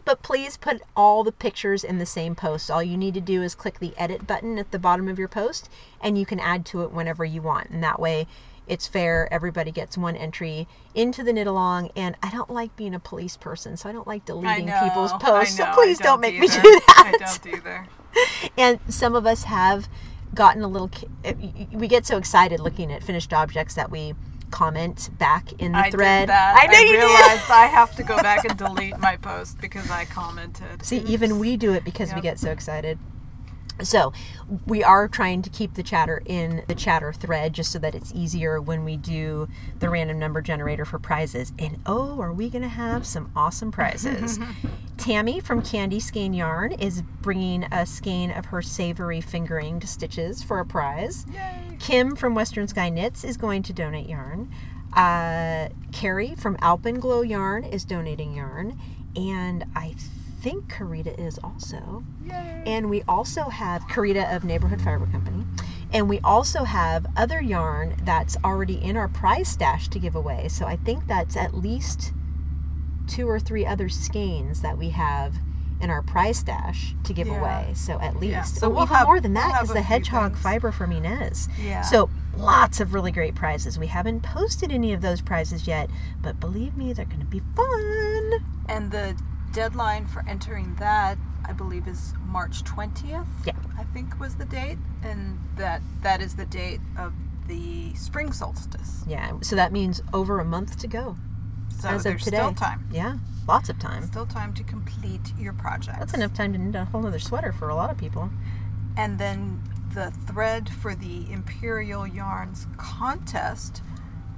[laughs] but please put all the pictures in the same post. All you need to do is click the edit button at the bottom of your post, and you can add to it whenever you want. And that way, it's fair. Everybody gets one entry into the knit along, and I don't like being a police person, so I don't like deleting
know,
people's posts.
know,
so please don't, make me do that
I don't either. [laughs]
and some of us have gotten a little eh, we get so excited looking at finished objects that we comment back in the
I
thread
did that.
i know you did
I have to go back and [laughs] delete my post because I commented.
see even we do it because we get so excited so we are trying to keep the chatter in the chatter thread just so that it's easier when we do the random number generator for prizes and oh are we going to have some awesome prizes [laughs] tammy from candy skein yarn is bringing a skein of her savory fingering stitches for a prize
Yay.
Kim from Western Sky Knits is going to donate yarn. Uh, Carrie from Alpenglow Yarn is donating yarn. And I think Karida is also.
Yay.
And we also have Karida of Neighborhood Fiber Company. And we also have other yarn that's already in our prize stash to give away. So I think that's at least two or three other skeins that we have in our prize stash to give
Yeah.
away. So at least.
Yeah, so
oh,
we'll
even
have-
more than
we'll
that because
a
the hedgehog
things.
fiber from Inez.
Yeah.
So lots of really great prizes. We haven't posted any of those prizes yet, but believe me, they're going to be fun.
And the deadline for entering that, I believe, is March 20th.
Yeah.
I think was the date, and that that is the date of the spring solstice.
Yeah, so that means over a month to go.
So
As of
there's
today.
still time.
Yeah, lots of time.
Still time to complete your project.
That's enough time to knit a whole other sweater for a lot of people.
And then the thread for the Imperial Yarns contest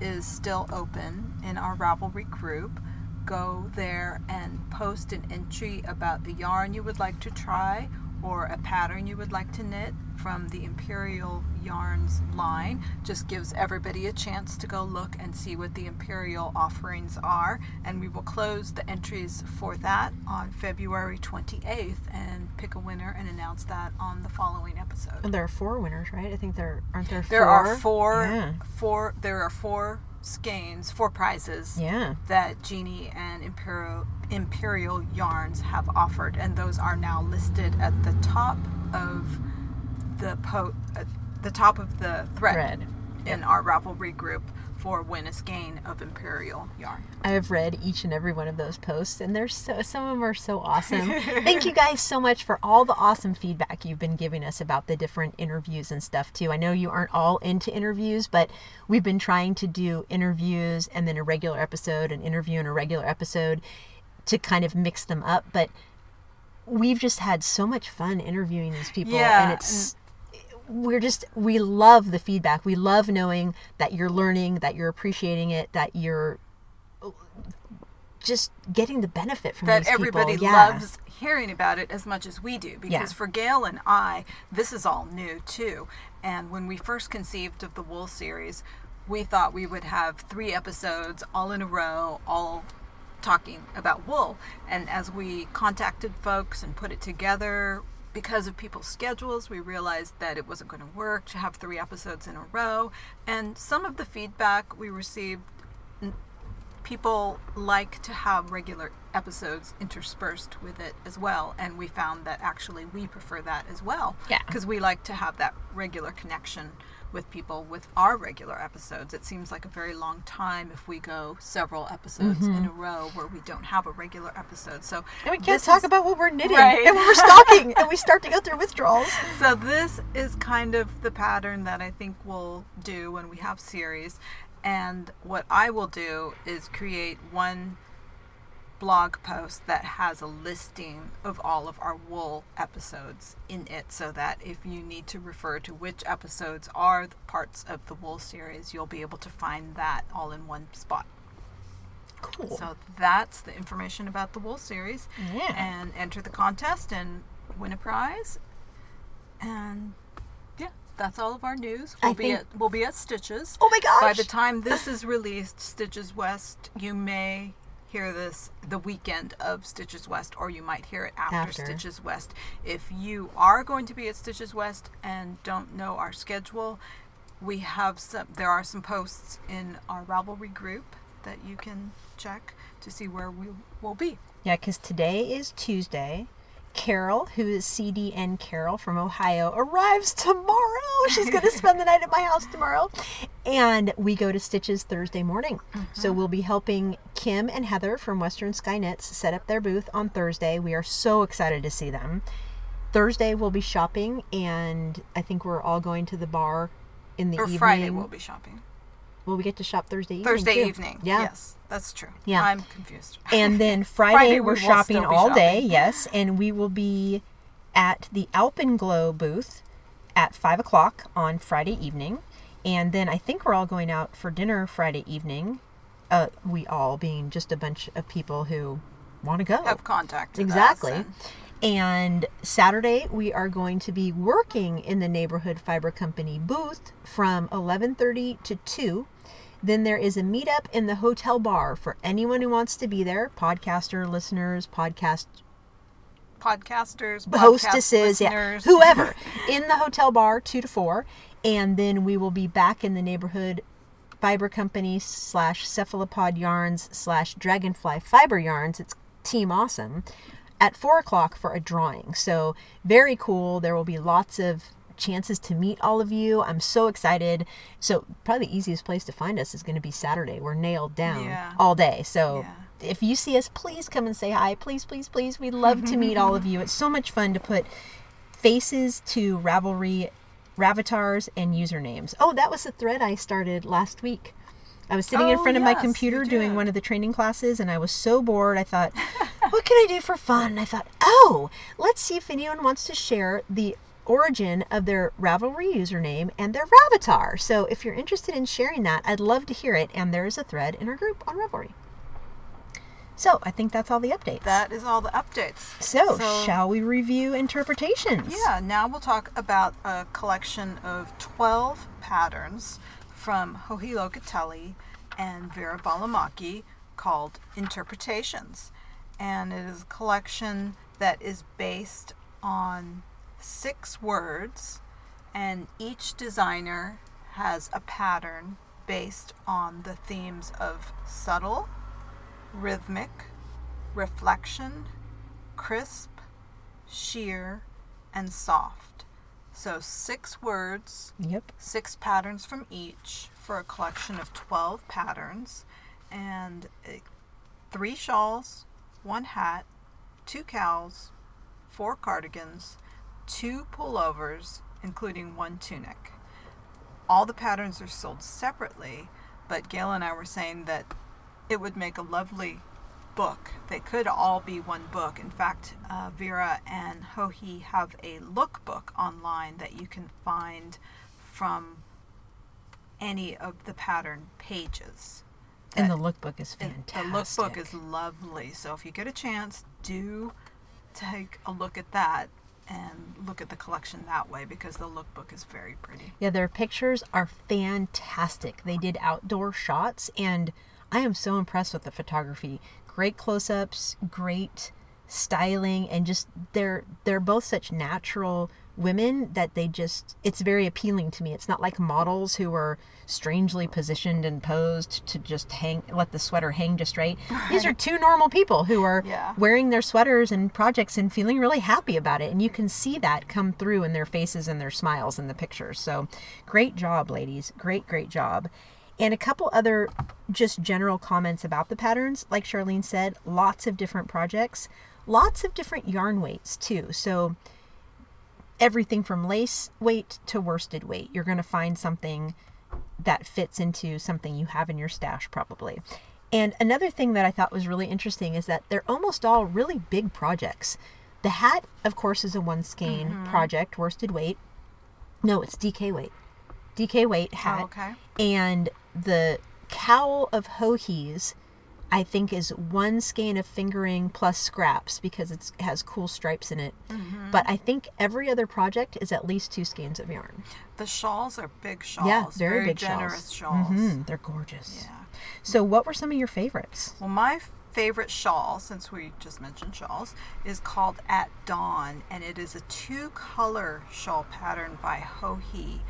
is still open in our Ravelry group. Go there and post an entry about the yarn you would like to try or a pattern you would like to knit from the Imperial Yarns line. Just gives everybody a chance to go look and see what the Imperial offerings are. And we will close the entries for that on February 28th and pick a winner and announce that on the following episode.
And there are four winners, right? I think there aren't there.
There are four,
Yeah.
four. There are four skeins, four prizes
Yeah.
that Jeannie and Imperial Imperial Yarns have offered, and those are now listed at the top of the po- at the top of the thread,
Thread.
in our Ravelry group for win a skein of Imperial Yarn.
I have read each and every one of those posts, and there's so some of them are so awesome. [laughs] Thank you guys so much for all the awesome feedback you've been giving us about the different interviews and stuff too. I know you aren't all into interviews, but we've been trying to do interviews and then a regular episode, an interview and a regular episode to kind of mix them up. But we've just had so much fun interviewing these people,
Yeah,
and it's we're just we love the feedback. We love knowing that you're learning, that you're appreciating it, that you're just getting the benefit from
that everybody.
Yeah.
loves hearing about it as much as we do because
Yeah.
for Gail and I this is all new too and when we first conceived of the wool series we thought we would have three episodes all in a row all talking about wool and as we contacted folks and put it together because of people's schedules we realized that it wasn't going to work to have three episodes in a row. And some of the feedback we received people like to have regular episodes interspersed with it as well. And we found that actually we prefer that as well.
Yeah.
because we like to have that regular connection with people with our regular episodes it seems like a very long time if we go several episodes in a mm-hmm. row where we don't have a regular episode so
And we can't talk
is-
about what we're knitting
Right.
and we're stalking and we start to go through withdrawals. [laughs]
so this is kind of the pattern that I think we'll do when we have series. And what I will do is create one blog post that has a listing of all of our wool episodes in it so that if you need to refer to which episodes are the parts of the wool series, you'll be able to find that all in one spot.
Cool.
So that's the information about the wool series
Yeah.
and enter the contest and win a prize. And yeah, that's all of our news. We'll be
think-
at we'll be at Stitches.
oh my gosh.
By the time this is released, Stitches West, you may hear this the weekend of Stitches West, or you might hear it after,
After.
Stitches West. If you are going to be at Stitches West and don't know our schedule, we have some. There are some posts in our Ravelry group that you can check to see where we will be.
Yeah, because today is Tuesday. Carol, who is CDN Carol from Ohio, arrives tomorrow. She's going [laughs] to spend the night at my house tomorrow. And we go to Stitches Thursday morning. So mm-hmm. we'll be helping Kim and Heather from Western Sky Knits set up their booth on Thursday. We are so excited to see them. Thursday we'll be shopping, and I think we're all going to the bar in the
or
evening.
Friday we'll be shopping.
Will we get to shop Thursday evening?
Thursday
too?
evening.
Yeah.
Yes, that's true.
Yeah.
I'm confused.
And then [laughs] Friday,
Friday
we're shopping all day, yes. And we will be at the Alpenglow booth at five o'clock on Friday evening. And then I think we're all going out for dinner Friday evening. Uh, we all being just a bunch of people who want to go.
Have contact.
Exactly. And Saturday we are going to be working in the neighborhood fiber company booth from 11:30 to 2. Then there is a meetup in the hotel bar for anyone who wants to be there, podcaster listeners, podcast
Podcasters, podcast
hostesses, yeah, whoever [laughs] in the hotel bar 2 to 4, and then we will be back in the neighborhood fiber company slash cephalopod yarns slash dragonfly fiber yarns. It's Team Awesome at four o'clock for a drawing. So very cool. There will be lots of chances to meet all of you. I'm so excited. So probably the easiest place to find us is going to be Saturday. We're nailed down
Yeah.
all day. So
Yeah.
if you see us, please come and say hi. Please, please, please. We'd love to meet all of you. It's so much fun to put faces to Ravelry Ravatars and usernames. Oh, that was the thread I started last week. I was sitting in
Oh,
front of my
yes, you
computer doing one of the training classes and I was so bored. I thought, [laughs] what can I do for fun? And I thought, oh, let's see if anyone wants to share the origin of their Ravelry username and their Ravatar. So if you're interested in sharing that, I'd love to hear it. And there is a thread in our group on Ravelry. So I think that's all the updates.
That is all the updates.
so, shall we review interpretations?
Yeah, now we'll talk about a collection of 12 patterns from Joji Locatelli and Vera Valimaki called Interpretations. And it is a collection that is based on six words, and each designer has a pattern based on the themes of subtle, rhythmic, reflection, crisp, sheer, and soft. So, six words,
Yep.
six patterns from each for a collection of 12 patterns, and uh, three shawls, one hat, two cowls, four cardigans, two pullovers, including one tunic. All the patterns are sold separately, but Gail and I were saying that it would make a lovely book. They could all be one book. In fact, uh, Vera and Joji have a lookbook online that you can find from any of the pattern pages.
And the lookbook is fantastic.
The lookbook is lovely. So if you get a chance, do take a look at that and look at the collection that way because the lookbook is very pretty.
Yeah, their pictures are fantastic. They did outdoor shots, and I am so impressed with the photography. Great close-ups, great styling, and just they're they're both such natural women that they just it's very appealing to me. It's not like models who are strangely positioned and posed to just hang let the sweater hang just right. These are two normal people who are
Yeah.
wearing their sweaters and projects and feeling really happy about it. And you can see that come through in their faces and their smiles in the pictures. So great job, ladies. Great, great job. And a couple other just general comments about the patterns. Like Charlene said, lots of different projects, lots of different yarn weights too. So everything from lace weight to worsted weight. You're going to find something that fits into something you have in your stash, probably. And another thing that I thought was really interesting is that they're almost all really big projects. The hat, of course, is a one skein mm-hmm. project, worsted weight. No, it's DK weight. DK weight hat.
Oh, okay.
And the cowl of Joji's, I think, is one skein of fingering plus scraps because it's, it has cool stripes in it.
Mm-hmm.
But I think every other project is at least two skeins of yarn.
The shawls are big shawls.
yeah, very, big
generous
shawls.
shawls.
Mhm, They're gorgeous.
Yeah.
So, what were some of your favorites?
Well, my favorite shawl, since we just mentioned shawls, is called At Dawn, and it is a two color shawl pattern by Joji,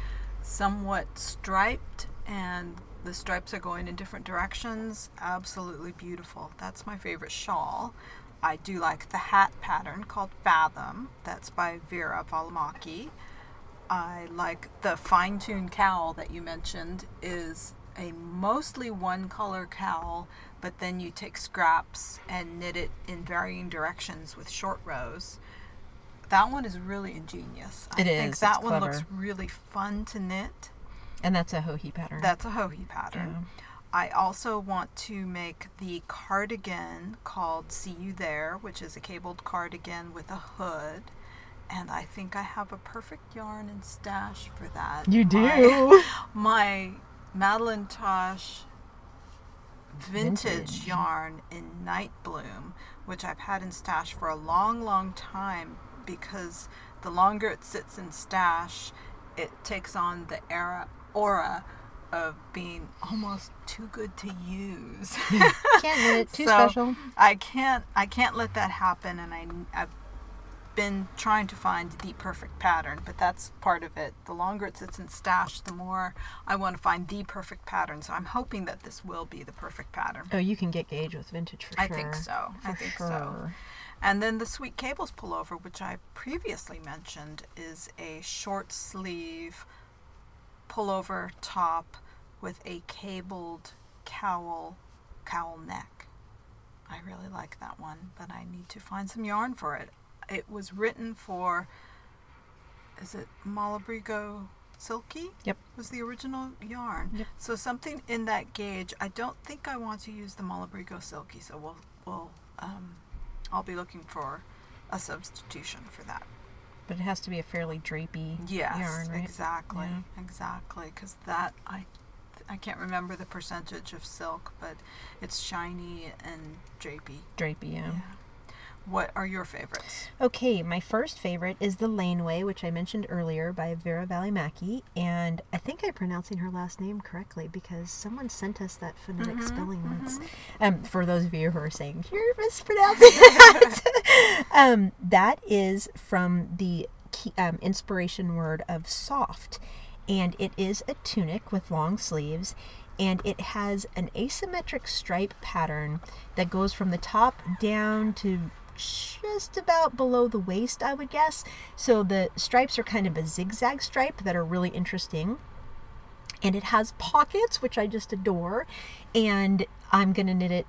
somewhat striped, and the stripes are going in different directions. Absolutely beautiful. That's my favorite shawl. I do like the hat pattern called Fathom. That's by Vera Valimaki. I like the fine tuned cowl that you mentioned is a mostly one color cowl, but then you take scraps and knit it in varying directions with short rows. That one is really ingenious. I
It
think that
it's
one looks really fun to knit.
And that's a Joji pattern.
That's a Joji pattern. I also want to make the cardigan called See You There, which is a cabled cardigan with a hood. And I think I have a perfect yarn and stash for that.
you
My-
do. [laughs]
My, Madeline Tosh vintage,
Vintage.
yarn in Night Bloom, which I've had in stash for a long, long time because the longer it sits in stash, it takes on the era aura of being almost too good to use. Hmm.
Can't [laughs] knit it. Too
So,
special.
I can't I can't let that happen and I I've been trying to find the perfect pattern, but that's part of it. The longer it sits in stash, the more I want to find the perfect pattern. So I'm hoping that this will be the perfect pattern.
Oh, you can get gauge with vintage for
I
sure.
think so. I
For
think so. And then the Sweet Cables pullover, which I previously mentioned, is a short sleeve pullover top with a cabled cowl cowl neck. I really like that one, but I need to find some yarn for it. It was written for is it Malabrigo Silky?
Yep.
Was the original yarn.
Yep.
So something in that gauge. I don't think I want to use the Malabrigo Silky, so we'll we'll um, I'll be looking for a substitution for that.
But it has to be a fairly drapey
Yes,
yarn, right?
exactly,
Yeah.
exactly. Because that I I can't remember the percentage of silk, but it's shiny and drapey.
Drapey, yeah.
Yeah. What are your favorites?
Okay, my first favorite is The Laneway, which I mentioned earlier by Vera Valimaki. And I think I'm pronouncing her last name correctly because someone sent us that phonetic spelling once. Um, for those of you who are saying, you're mispronouncing [laughs] that. [laughs] um, that is from the key, um, inspiration word of soft. And it is a tunic with long sleeves. And it has an asymmetric stripe pattern that goes from the top down to just about below the waist, I would guess. So the stripes are kind of a zigzag stripe that are really interesting. And it has pockets, which I just adore. And I'm going to knit it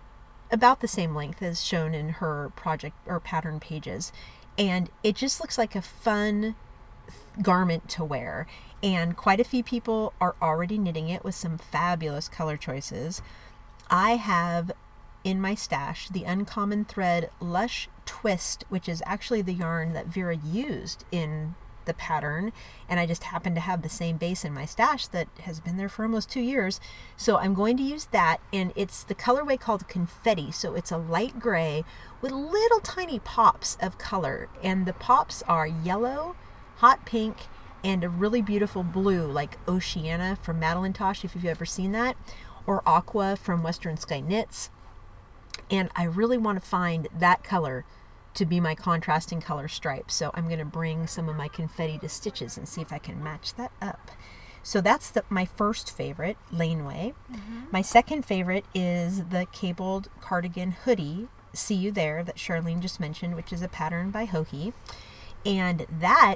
about the same length as shown in her project or pattern pages. And it just looks like a fun garment to wear. And quite a few people are already knitting it with some fabulous color choices. I have in my stash the Uncommon Thread Lush Twist, which is actually the yarn that Vera used in the pattern. And I just happen to have the same base in my stash that has been there for almost two years. So I'm going to use that. And it's the colorway called Confetti. So it's a light gray with little tiny pops of color. And the pops are yellow, hot pink, and a really beautiful blue, like Oceana from Madeline Tosh, if you've ever seen that, or Aqua from Western Sky Knits. And I really want to find that color to be my contrasting color stripe. So I'm going to bring some of my confetti to stitches and see if I can match that up. So that's the, my first favorite, Laneway. Mm-hmm. My second favorite is the cabled cardigan hoodie, See You There, that Charlene just mentioned, which is a pattern by Joji. And that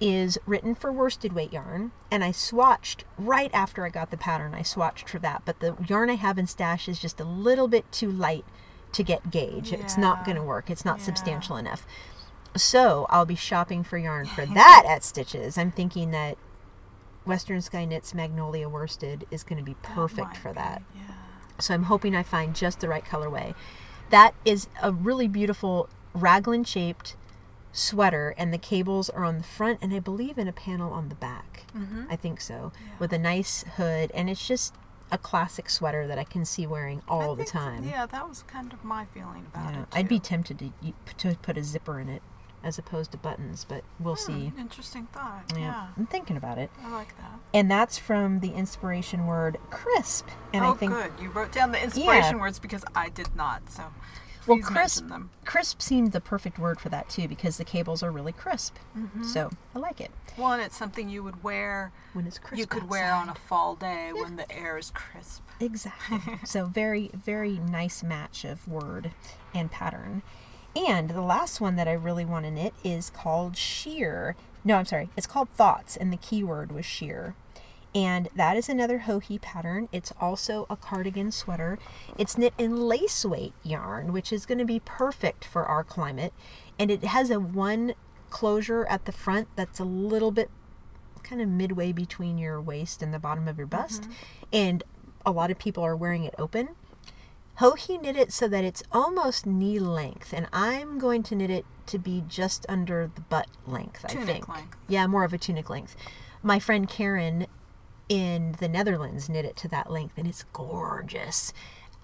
is written for worsted weight yarn and I swatched right after I got the pattern I swatched for that. But the yarn I have in stash is just a little bit too light to get gauge. It's not going to work. It's not
Yeah.
substantial enough. So I'll be shopping for yarn for [laughs] that at Stitches. I'm thinking that Western Sky Knits Magnolia Worsted is going to be perfect
might
for that.
Yeah.
so I'm hoping I find just the right colorway. That is a really beautiful raglan shaped sweater, and the cables are on the front, and I believe in a panel on the back. I think so, with a nice hood, and it's just a classic sweater that I can see wearing
I
all the time.
Yeah, that was kind of my feeling about
Yeah,
it.
I'd be tempted to to put a zipper in it as opposed to buttons, but we'll see.
Hmm, interesting thought.
Yeah,
Yeah.
I'm thinking about it,
I like that.
and that's from the inspiration word crisp, and
oh,
I think
good. You wrote down the inspiration words because I did not. So
Well, crisp,
them.
crisp seemed the perfect word for that too because the cables are really crisp.
Mm-hmm.
So I like it
Well, and it's something you would wear.
when it's crisp.
you could wear on a fall day when the air is crisp.
exactly. [laughs] so very very nice match of word and pattern. And the last one that I really want to knit is called sheer. No, I'm sorry. It's called thoughts, and the keyword was sheer. And that is another Joji pattern. It's also a cardigan sweater. It's knit in lace weight yarn, which is going to be perfect for our climate. And it has a one closure at the front that's a little bit kind of midway between your waist and the bottom of your bust. Mm-hmm. And a lot of people are wearing it open. Joji knit it so that it's almost knee length, and I'm going to knit it to be just under the butt length, I
Tunic
think.
length.
Yeah, more of a tunic length. My friend Karen in the Netherlands knit it to that length, and it's gorgeous.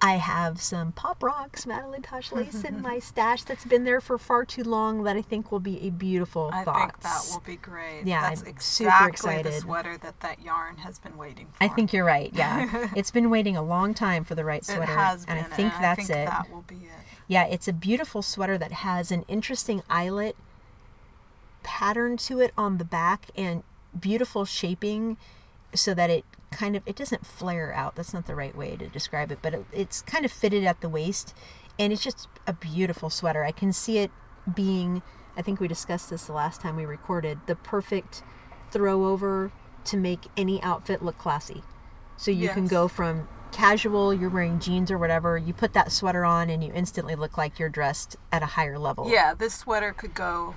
I have some Pop Rocks Madeline Tosh lace in my [laughs] stash that's been there for far too long that I think will be a beautiful
I
thoughts.
think that will be great.
Yeah,
That's
I'm
exactly
super
the
excited.
sweater that that yarn has been waiting for.
I think you're right. Yeah, [laughs] it's been waiting a long time for the right
it
sweater,
has been,
and I think that's
I think
it.
That will be it.
Yeah, it's a beautiful sweater that has an interesting eyelet pattern to it on the back and beautiful shaping so that it kind of it doesn't flare out. That's not the right way to describe it, but it, it's kind of fitted at the waist and it's just a beautiful sweater. I can see it being I think we discussed this the last time we recorded, the perfect throw over to make any outfit look classy. So you can go from casual, you're wearing jeans or whatever, you put that sweater on and you instantly look like you're dressed at a higher level.
Yeah, this sweater could go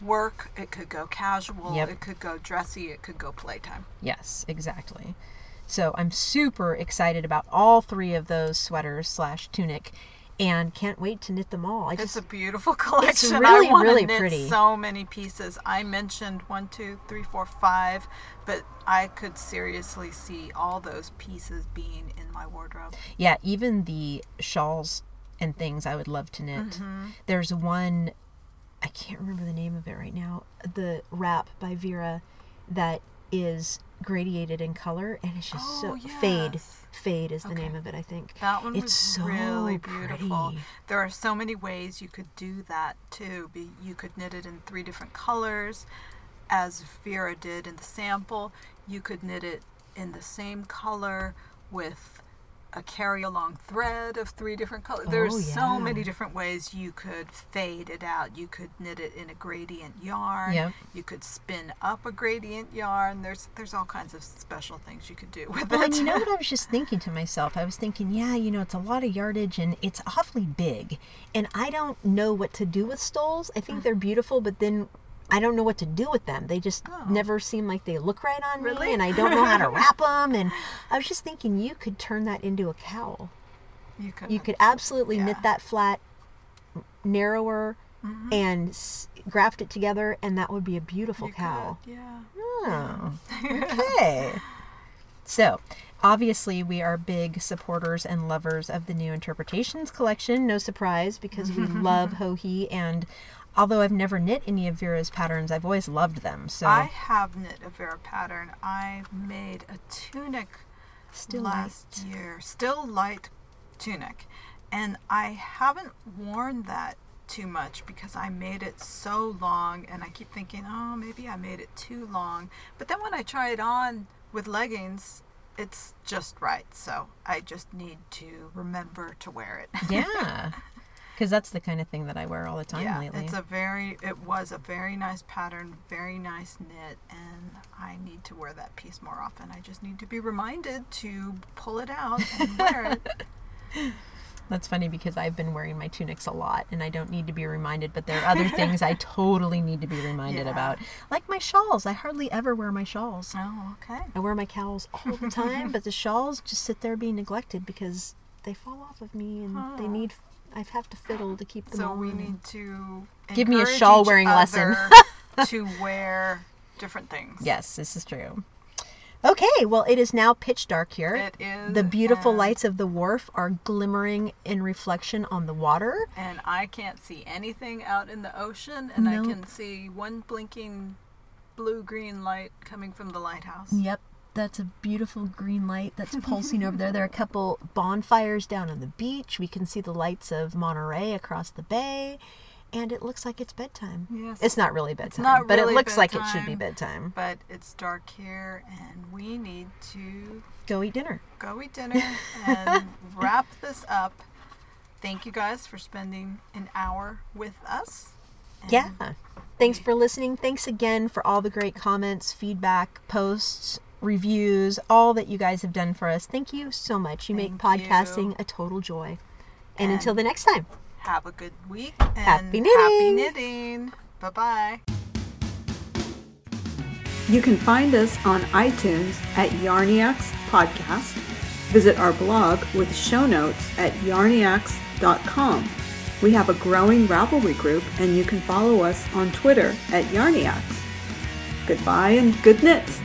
work, it could go casual,
Yep.
it could go dressy, it could go playtime.
Yes, exactly. So I'm super excited about all three of those sweaters slash tunic. and can't wait to knit them all. I
It's
just
a beautiful [laughs] collection. It's really,
really
knit
pretty.
So many pieces. I mentioned one, two, three, four, five, but I could seriously see all those pieces being in my wardrobe.
yeah, even the shawls and things I would love to knit.
Mm-hmm.
There's one I can't remember the name of it right now. The wrap by Vera that is gradiated in color and it's just
Oh,
so fade. Fade is the
Okay.
name of it, I think.
That one
it's
was
so
really beautiful.
pretty.
There are so many ways you could do that too. Be, you could knit it in three different colors, as Vera did in the sample. You could knit it in the same color with a carry along thread of three different colors. There's
Oh,
so many different ways you could fade it out. You could knit it in a gradient yarn.
Yep.
You could spin up a gradient yarn. There's there's all kinds of special things you could do with
Well,
it.
and you know what I was [laughs] just thinking to myself? I was thinking, yeah, you know, it's a lot of yardage and it's awfully big. And I don't know what to do with stoles. I
Mm.
think they're beautiful, but then I don't know what to do with them. They just
Oh.
never seem like they look right on
Really?
me, and I don't know how to [laughs] wrap them. And I was just thinking, you could turn that into a cowl.
you could
You could absolutely
Yeah.
knit that flat, narrower,
Mm-hmm.
and s- graft it together, and that would be a beautiful
you
cowl.
could, yeah.
Oh, [laughs] okay. so, obviously, we are big supporters and lovers of the new Interpretations collection. No surprise, because we love [laughs] Joji, and although I've never knit any of Vera's patterns, I've always loved them. So,
I have knit a Vera pattern. I made a tunic
Still
last year, still light tunic, and I haven't worn that too much because I made it so long, and I keep thinking, oh, maybe I made it too long. But then when I try it on with leggings, it's just right. So I just need to remember to wear it.
yeah, [laughs] because that's the kind of thing that I wear all the time
yeah,
lately.
it's a very, it was a very nice pattern, very nice knit, and I need to wear that piece more often. I just need to be reminded to pull it out and wear it. [laughs] [laughs]
That's funny because I've been wearing my tunics a lot and I don't need to be reminded, but there are other things I [laughs] totally need to be reminded
Yeah.
about. Like my shawls. I hardly ever wear my shawls.
Oh, okay.
I wear my cowls all the time, but the shawls just sit there being neglected because they fall off of me and they
Oh.
need. I have to fiddle to keep them
So
on.
we need to
Give me a shawl wearing lesson. [laughs]
to wear different things.
Yes, this is true. Okay, well, it is now pitch dark here.
It is.
the beautiful lights of the wharf are glimmering in reflection on the water.
And I can't see anything out in the ocean, and I can see one blinking blue green light coming from the lighthouse.
Yep, that's a beautiful green light that's [laughs] pulsing over there. There are a couple bonfires down on the beach. We can see the lights of Monterey across the bay, and it looks like it's bedtime.
Yes.
It's not really bedtime,
not
but it looks like it should be
bedtime.
bedtime.
But it's dark here, and we need to
Go eat dinner.
go eat dinner [laughs] and wrap this up. Thank you guys for spending an hour with us. And
Yeah. Thanks for listening. Thanks again for all the great comments, feedback, posts, reviews, all that you guys have done for us. Thank you so much. You make podcasting
you.
a total joy. And,
And-
until the next time.
Have a good week. And
Happy
Happy
knitting.
knitting. Bye bye.
You can find us on iTunes at Yarniacs Podcast. Visit our blog with show notes at yarniacs.com. We have a growing Ravelry group, and you can follow us on Twitter at Yarniacs. Goodbye and good knits!